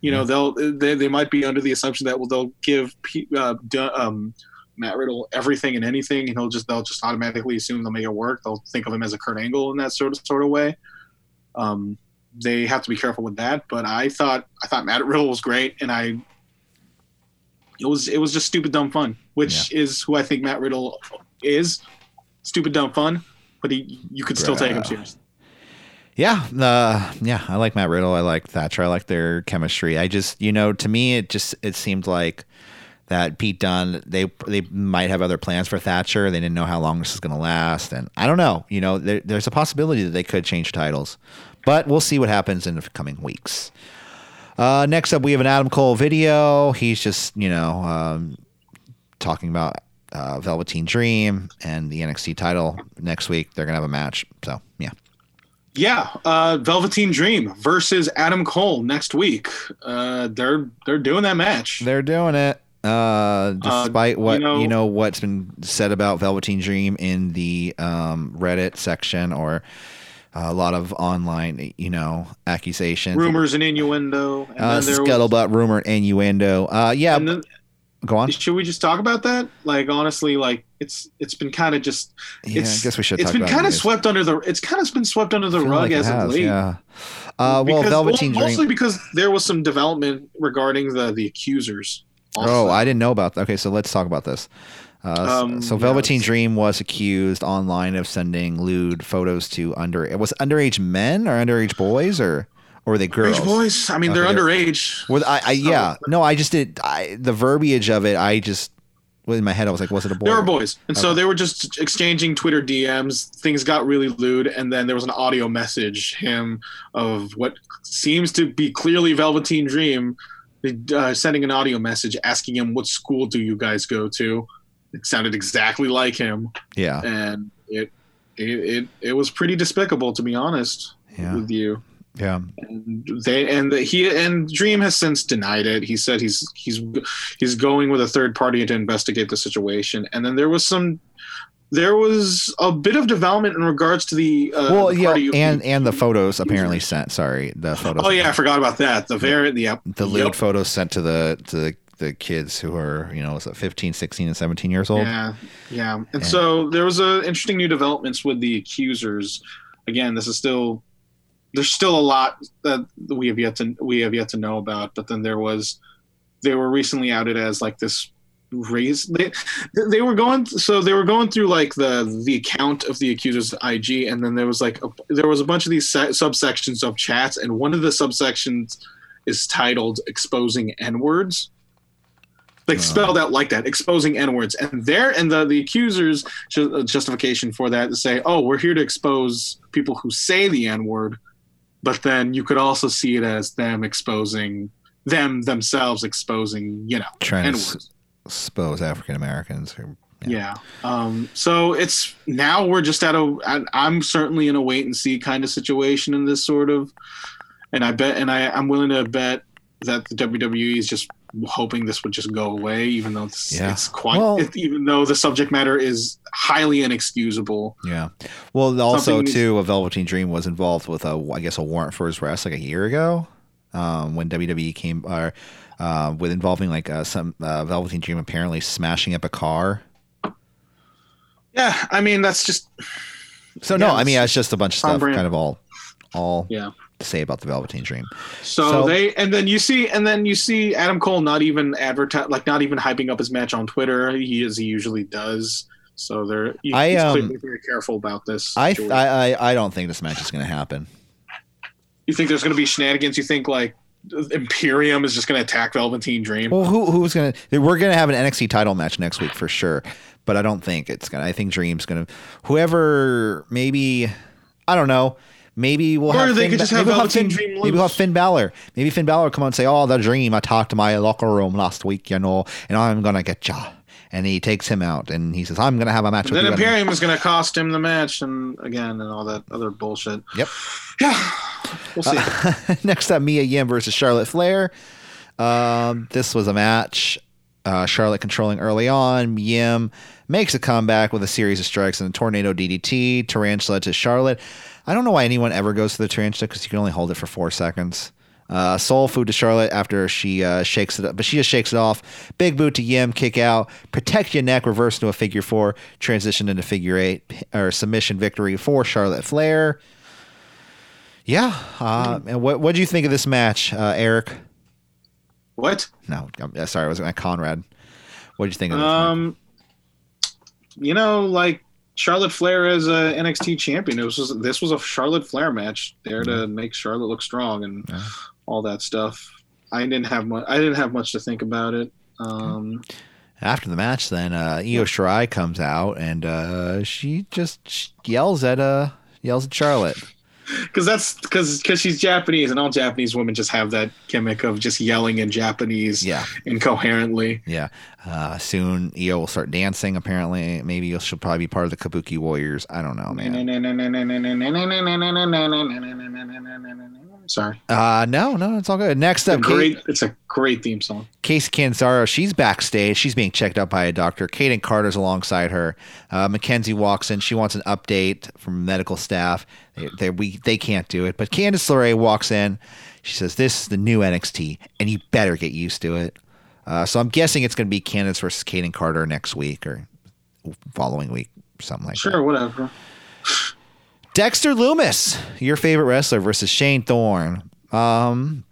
You know, they'll they, they might be under the assumption that well they'll give uh, um, Matt Riddle everything and anything, and he'll just they'll just automatically assume they'll make it work. They'll think of him as a Kurt Angle in that sort of sort of way. Um, they have to be careful with that. But I thought I thought Matt Riddle was great, and I it was it was just stupid dumb fun, which is who I think Matt Riddle is. Stupid dumb fun, but he you could still take him seriously. yeah, uh, yeah. I like Matt Riddle. I like Thatcher. I like their chemistry. I just, you know, to me, it just it seemed like that Pete Dunne they they might have other plans for Thatcher. They didn't know how long this is going to last, and I don't know. You know, there, there's a possibility that they could change titles, but we'll see what happens in the coming weeks. Uh, next up, we have an Adam Cole video. He's just you know um, talking about uh, Velveteen Dream and the NXT title next week. They're gonna have a match, so yeah. Yeah, uh, Velveteen Dream versus Adam Cole next week. Uh, they're they're doing that match. They're doing it. Uh, despite you what you know, know- what's been said about Velveteen Dream in the um, Reddit section or a lot of online, you know, accusations, Rumors and innuendo. And uh, there was- scuttlebutt, rumor, innuendo. Uh, yeah, then, go on. should we just talk about that? Like honestly, like it's it's been kind of just Yeah, I guess we should. it's talk been kind of swept under the it's kind of been swept under the rug like as has, of late. Yeah. Uh, well, Because- Velveteen well, mostly because there was some development regarding the the accusers. also. Oh, I didn't know about that. Okay, so let's talk about this. Uh, Um, so Velveteen Dream was accused online of sending lewd photos to under it was underage men or underage boys or or were they girls? Underage boys. I mean, they're Okay, they're- underage. Were I, I yeah no I just did I, the verbiage of it I just in my head I was like was it a boy? They were boys, and so they were just exchanging Twitter DMs. Things got really lewd, and then there was an audio message him of what seems to be clearly Velveteen Dream, uh, sending an audio message asking him, "What school do you guys go to?" It sounded exactly like him, Yeah and it it it, it was pretty despicable, to be honest yeah with you. yeah And they and the, he and Dream has since denied it. He said he's he's he's going with a third party to investigate the situation. And then there was some there was a bit of development in regards to the uh, well the yeah and and the photos apparently sent sorry the photos oh yeah, I forgot about that. The very yeah the lewd Yep. photos sent to the to the, the kids who are you know was 15 16 and 17 years old Yeah, yeah. And And- so there was a interesting new developments with the accusers. Again, this is still there's still a lot that we have yet to we have yet to know about. But then there was they were recently outed as like this race they they were going so they were going through like the the account of the accusers IG and then there was like a, there was a bunch of these se- subsections of chats and one of the subsections is titled exposing n words like Oh. spelled out like that exposing n words and there and the the accusers ju- justification for that to say oh we're here to expose people who say the n word but then you could also see it as them exposing them themselves exposing you know trying to n s- words expose African Americans who yeah. Um, so it's now we're just at a. I- I'm certainly in a wait and see kind of situation in this sort of, and I bet, and I, I'm willing to bet that the WWE is just hoping this would just go away, even though it's, Yeah. it's quite, Well- it, even though the subject matter is highly inexcusable. Yeah. Well, also Something- too, a Velveteen Dream was involved with a, I guess, a warrant for his arrest like a year ago, um, when WWE came, uh, uh, with involving like uh, some uh, Velveteen Dream apparently smashing up a car. Yeah, I mean that's just So no, I mean it's it's just a bunch of stuff, brand. kind of all, all yeah. To say about the Velveteen Dream. So, So- they and then you see and then you see Adam Cole not even advertise like not even hyping up his match on Twitter. He as he usually does. So they're he- I, um, clearly very careful about this. I. I, I, I don't think this match is going to happen. You think there's going to be shenanigans? You think like Imperium is just going to attack Velveteen Dream? Well, who who's gonna? We're gonna have an NXT title match next week for sure, but I don't think it's gonna. I think Dream's gonna. Whoever, maybe, I don't know. Maybe we'll Or have. they Finn could Ba- just have maybe we'll Velveteen Finn, Dream Maybe we'll have. Finn Balor. Maybe Finn Balor will come on and say, "Oh, the Dream. I talked to my locker room last week, you know, and I'm gonna get ya." And he takes him out, and he says, "I'm gonna have a match with him. then you." Imperium is going to cost him the match, and again, and all that other bullshit. Yep. Yeah, we'll see. Next up, Mia Yim versus Charlotte Flair. Um, this was a match. Uh, Charlotte controlling early on. Yim makes a comeback with a series of strikes and a tornado DDT. Tarantula to Charlotte. I don't know why anyone ever goes to the tarantula because you can only hold it for four seconds. Uh, soul food to Charlotte after she uh, shakes it up, but she just shakes it off. Big boot to Yim, kick out, protect your neck, reverse into a figure four, transition into figure eight, or submission victory for Charlotte Flair. Yeah. Uh, and what what do you think of this match, uh, Eric? what? No, I'm, uh, sorry, I was at Conrad. What do you think of this? match? You know, like Charlotte Flair as a NXT champion. It was just, this was a Charlotte Flair match there to make Charlotte look strong and Yeah. all that stuff. I didn't have much. I didn't have much to think about it. Um, After the match, then uh, Io Shirai comes out and uh, she just yells at uh yells at Charlotte. because that's because because she's Japanese, and all Japanese women just have that gimmick of just yelling in Japanese Yeah, incoherently. yeah. Uh, soon Io will start dancing. Apparently, maybe she'll probably be part of the Kabuki Warriors. I don't know, man. Sorry, Uh, no, no, it's all good. Next up, Kate, great. It's a great theme song. Kacy Catanzaro, she's backstage. She's being checked out by a doctor. Kayden Carter's alongside her. Uh, Mackenzie walks in. She wants an update from medical staff. They, they, we, they can't do it. But Candice LeRae walks in. She says, This is the new NXT, and you better get used to it. Uh, so I'm guessing it's going to be Candice versus Kayden Carter next week or following week, something like that. Sure, whatever. Dexter Lumis, your favorite wrestler, versus Shane Thorne. Um,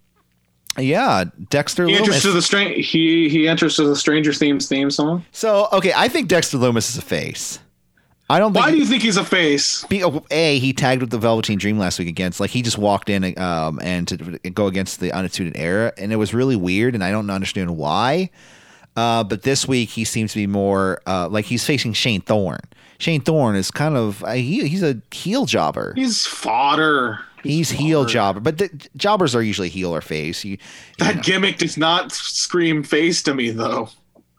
yeah, Dexter He enters Lumis. to the stran- he he enters to the Stranger Things theme song. So okay, I think Dexter Lumis is a face. I don't think. Why do you think he's a face? be- oh, a he tagged with the Velveteen Dream last week against like he just walked in um and to go against the Undisputed Era and it was really weird and I don't understand why. Uh, but this week he seems to be more uh, like he's facing Shane Thorne. Shane Thorne is kind of uh, he, he's a heel jobber. He's fodder. He's heel fodder. jobber, but the, jobbers are usually heel or face. You, you That know. gimmick does not scream face to me, though.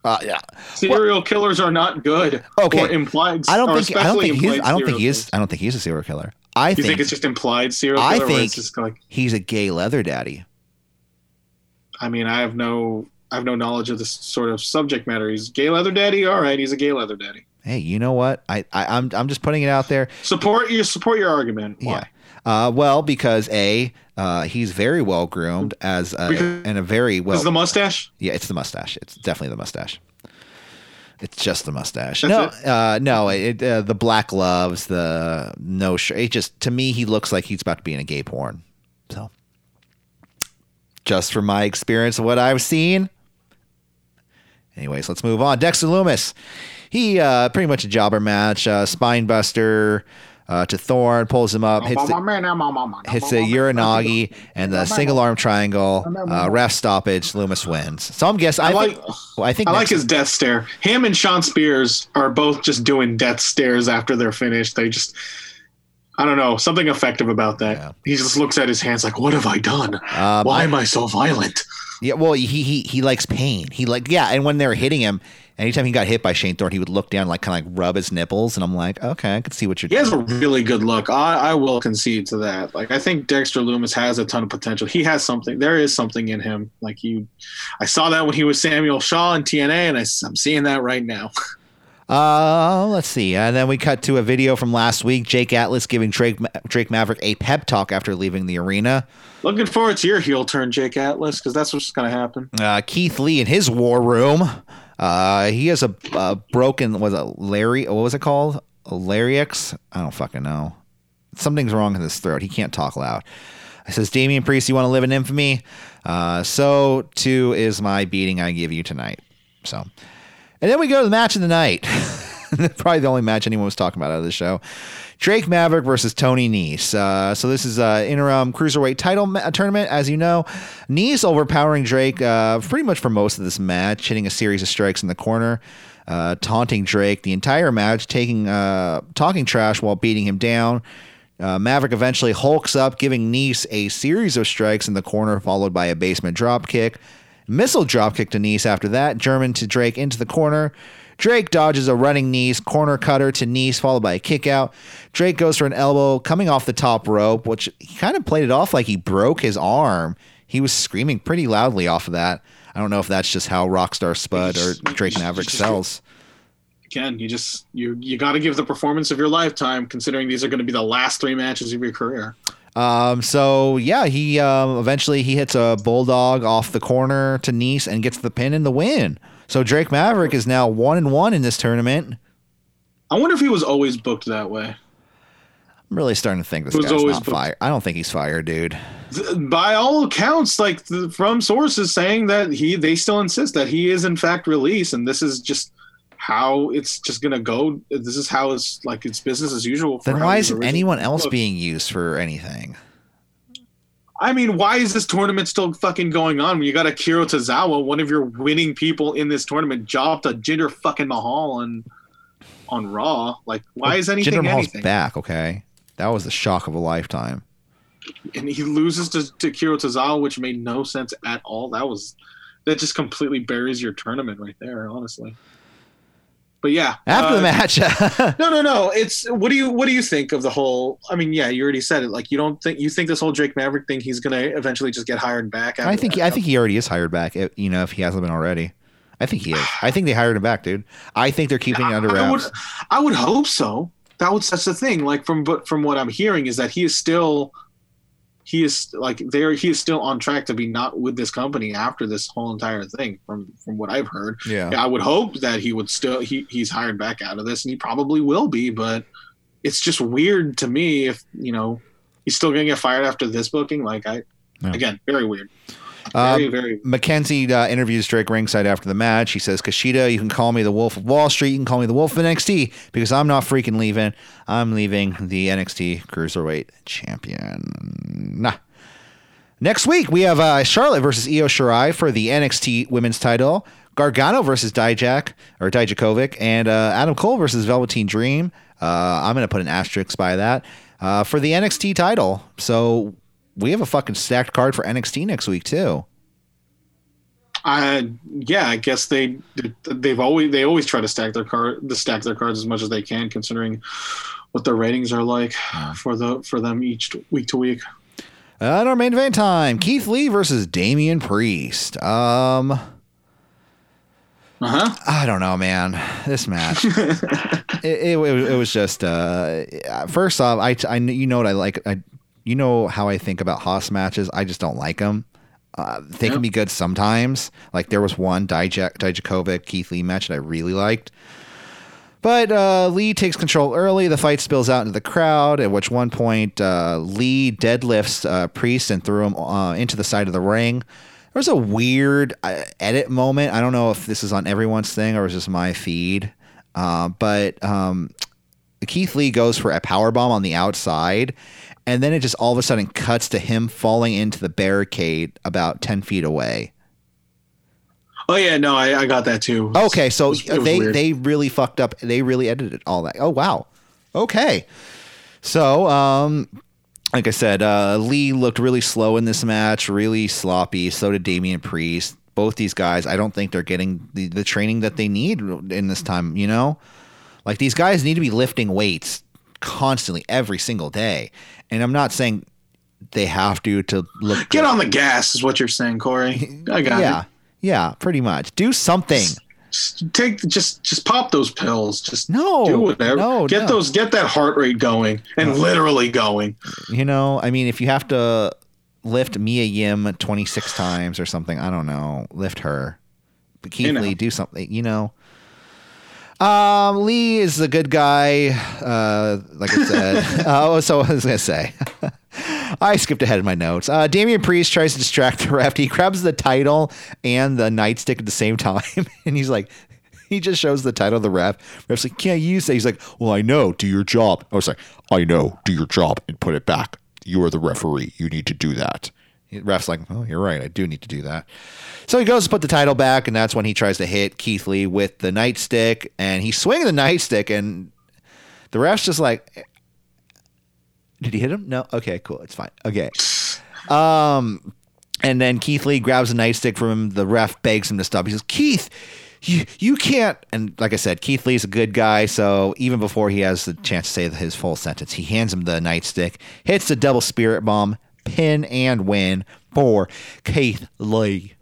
Uh, yeah. Serial killers are not good. Okay. Or implied. I don't think I don't think he's I don't think he is. I don't think he's a serial killer. I You think, think it's just implied serial I think- it's just like he's a gay leather daddy. I mean, I have no, I have no knowledge of this sort of subject matter. He's gay leather daddy. All right, he's a gay leather daddy. Hey, you know what? I, I I'm I'm just putting it out there. Support your support your argument. Why? Yeah. Uh, well, because a uh, he's very well groomed as a, Because- and a very well. Is the mustache? yeah, it's the mustache. It's definitely the mustache. It's just the mustache. That's no, uh, no, it, uh, the black gloves, the no shirt. It just to me, he looks like he's about to be in a gay porn. So, just from my experience of what I've seen. Anyways, let's move on. Dexter Lumis, he uh, pretty much a jobber match, uh, spine buster uh, to Thorne, pulls him up, hits the, hits the Uranage and the single arm triangle, uh, ref stoppage. Lumis wins. So I'm guessing. I, I like. think. I think. I like his death stare. Him and Shawn Spears are both just doing death stares after they're finished. They just, I don't know, something effective about that. Yeah. He just looks at his hands like, "What have I done? Um, Why am I so violent?" Yeah, well, he he he likes pain. He like yeah, and when they're hitting him, anytime he got hit by Shane Thorne, he would look down, like kind of like rub his nipples, and I'm like, okay, I can see what you're doing. He has a really good look. I, I will concede to that. Like I think Dexter Lumis has a ton of potential. He has something. There is something in him. Like you, I saw that when he was Samuel Shaw in TNA, and I, am seeing that right now. Uh, let's see, and then we cut to a video from last week. Jake Atlas giving Drake Ma- Drake Maverick a pep talk after leaving the arena. Looking forward to your heel turn, Jake Atlas, because that's what's going to happen. Uh, Keith Lee in his war room. Uh, he has a, a broken was it Larry? What was it called? A larynx? I don't fucking know. Something's wrong in his throat. He can't talk loud. I says, Damian Priest, you want to live in infamy? Uh, so too is my beating I give you tonight. So, and then we go to the match of the night. Probably the only match anyone was talking about out of the show. Drake Maverick versus Tony Nese. Uh, so this is uh, interim cruiserweight title ma- tournament, as you know. Nese overpowering Drake uh, pretty much for most of this match, hitting a series of strikes in the corner, uh, taunting Drake the entire match, taking uh, talking trash while beating him down. Uh, Maverick eventually hulks up, giving Nese a series of strikes in the corner, followed by a basement drop kick. Missile dropkick to Nese after that. German to Drake into the corner. Drake dodges a running knees, corner cutter to Nese, followed by a kick out. Drake goes for an elbow coming off the top rope, which he kind of played it off like he broke his arm. He was screaming pretty loudly off of that. I don't know if that's just how Rockstar Spud or Drake Maverick sells. Again, you just you you got to give the performance of your lifetime, considering these are going to be the last three matches of your career. Um, so yeah, he um, eventually he hits a bulldog off the corner to Nese and gets the pin and the win. So Drake Maverick is now one and one in this tournament. I wonder if he was always booked that way. I'm really starting to think this guy's always not booked. fired. I don't think he's fired, dude. By all accounts, like from sources saying that he they still insist that he is in fact released, and this is just how it's just gonna go. This is how it's like it's business as usual. for Then why isn't anyone else booked. being used for anything? I mean, why is this tournament still fucking going on when you got Akira Tozawa, one of your winning people in this tournament, job a Jinder fucking Mahal on on Raw? Like, why is anything Jinder Mahal's anything? back. Okay, that was the shock of a lifetime. And he loses to, to Akira Tozawa, which made no sense at all. That was that just completely buries your tournament right there, honestly. But yeah, After uh, the match, No, no, no. It's what do you what do you think of the whole? I mean, yeah, you already said it. Like, you don't think you think this whole Drake Maverick thing, he's gonna eventually just get hired back. I think he, I think he already is hired back. if- You know, if he hasn't been already, I think he is. I think they hired him back, dude. I think they're keeping it under I would, wraps. I would hope so. That would that's the thing. Like from but from what I'm hearing is that he is still he is like there he is still on track to be not with this company after this whole entire thing from from what I've heard. Yeah. I would hope that he would still he he's hired back out of this and he probably will be, but it's just weird to me if you know he's still gonna get fired after this booking. Like I Yeah. again, very weird. Very, Um, very Mackenzie uh, interviews Drake ringside after the match. He says, Kushida, you can call me the Wolf of Wall Street. You can call me the Wolf of NXT because I'm not freaking leaving. I'm leaving the NXT Cruiserweight Champion. Nah. Next week, we have uh, Charlotte versus Io Shirai for the NXT Women's title. Gargano versus Dijak or Dijakovic, and uh, Adam Cole versus Velveteen Dream. Uh, I'm going to put an asterisk by that uh, for the NXT title. So we have a fucking stacked card for NXT next week too. Uh, yeah, I guess they they've always they always try to stack their card to stack their cards as much as they can, considering what their ratings are like for the for them each week to week. And our main event time: Keith Lee versus Damian Priest. Um, Uh huh. I don't know, man. This match, it, it, was- it was just. Uh, first off, I, I you know what I like. I you know how I think about Hoss matches. I just don't like them. Uh, they can be good sometimes. Like there was one Dijak, Dijakovic Keith Lee match that I really liked. But uh, Lee takes control early. The fight spills out into the crowd, at which one point uh, Lee deadlifts uh, Priest and threw him uh, into the side of the ring. There was a weird uh, edit moment. I don't know if this is on everyone's thing or is this my feed. Uh, but um, Keith Lee goes for a power bomb on the outside, and then it just all of a sudden cuts to him falling into the barricade about ten feet away. Oh yeah, no, I, I got that too. Okay, so It was- it was they weird. they really fucked up. They really edited all that. Oh wow. Okay. So um like I said, uh, Lee looked really slow in this match, really sloppy. So did Damian Priest. Both these guys, I don't think they're getting the, the training that they need in this time, you know? Like these guys need to be lifting weights constantly every single day. And I'm not saying they have to to look Get good. on the gas is what you're saying, Corey. I got Yeah. it. Yeah, pretty much. Do something. Just take just just pop those pills. Just No, do whatever. no, get no. those get that heart rate going and literally going. You know, I mean, if you have to lift Mia Yim 26 times or something, I don't know, lift her. But Keith You know. Lee, do something, you know. Um, Lee is a good guy. Uh, like I said, oh, so I was gonna say, I skipped ahead in my notes. Uh, Damian Priest tries to distract the ref. He grabs the title and the nightstick at the same time, and he's like, he just shows the title of the ref. Ref's like, can't you say? He's like, well, I know. Do your job. I was like, I know. Do your job and put it back. You are the referee. You need to do that. Ref's like, oh, you're right. I do need to do that. So he goes to put the title back, and that's when he tries to hit Keith Lee with the nightstick, and he's swinging the nightstick, and the ref's just like, did he hit him? No. Okay, cool. It's fine. Okay. Um, and then Keith Lee grabs a nightstick from him. The ref begs him to stop. He says, Keith, you you can't. And like I said, Keith Lee's a good guy. So even before he has the chance to say his full sentence, he hands him the nightstick, hits the double spirit bomb, pin and win for Keith Lee.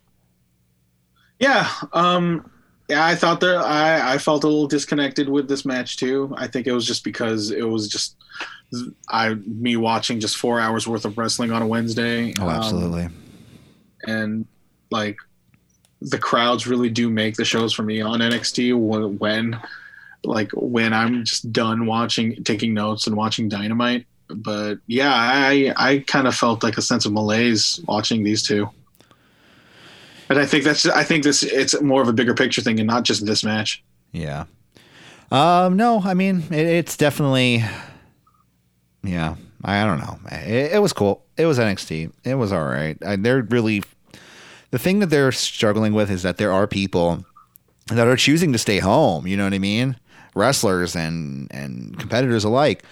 Yeah. Um yeah, I thought there I, I felt a little disconnected with this match too. I think it was just because it was just I me watching just four hours worth of wrestling on a Wednesday. Oh, Um, absolutely. and like the crowds really do make the shows for me on NXT when, when like when I'm just done watching taking notes and watching Dynamite. But yeah, I I kind of felt like a sense of malaise watching these two. And I think that's I think this it's more of a bigger picture thing and not just this match. Yeah. Um, no, I mean it, it's definitely, yeah. I don't know. It, it was cool. It was NXT. It was all right. I, they're really the thing that they're struggling with is that there are people that are choosing to stay home. You know what I mean? Wrestlers and and competitors alike.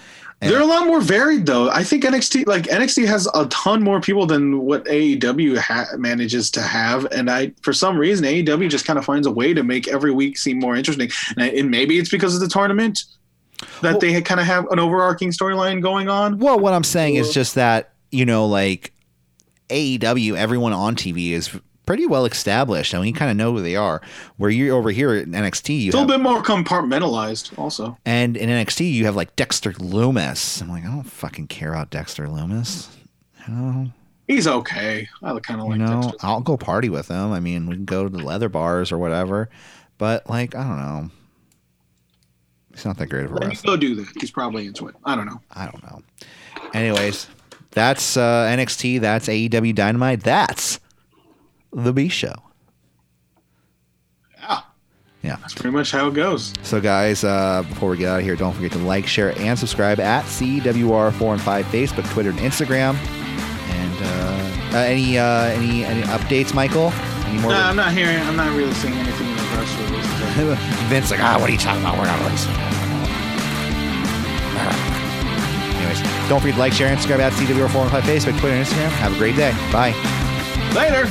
And They're a lot more varied, though. I think NXT, like NXT, has a ton more people than what AEW ha- manages to have, and I, for some reason, AEW just kind of finds a way to make every week seem more interesting. And, I, and maybe it's because of the tournament that Well- they kind of have an overarching storyline going on. Well, what I'm saying is just that, you know, like AEW, everyone on TV is pretty well established. I mean, you kind of know who they are. Where you're over here at NXT, you It's a little bit more compartmentalized, also. and in NXT, you have like Dexter Lumis. I'm like, I don't fucking care about Dexter Lumis. Know, He's okay. I kind of like. you know, Dexter. I'll go party with him. I mean, we can go to the leather bars or whatever. But like, I don't know. He's not that great of a Let me wrestler. go do that. He's probably into it. I don't know. I don't know. Anyways, that's uh, NXT. That's AEW Dynamite. That's the B Show. Yeah, Yeah. that's pretty much how it goes. So, guys, uh, before we get out of here, don't forget to like, share, and subscribe at CWR4 and 5 Facebook, Twitter, and Instagram. And uh, uh, any uh, any any updates, Michael? Any more? No, I'm not hearing. I'm not really seeing anything in the press release. Vince like, ah, what are you talking about? We're not releasing. Anyways, don't forget to like, share, and subscribe at CWR4 and 5 Facebook, Twitter, and Instagram. Have a great day. Bye. Later.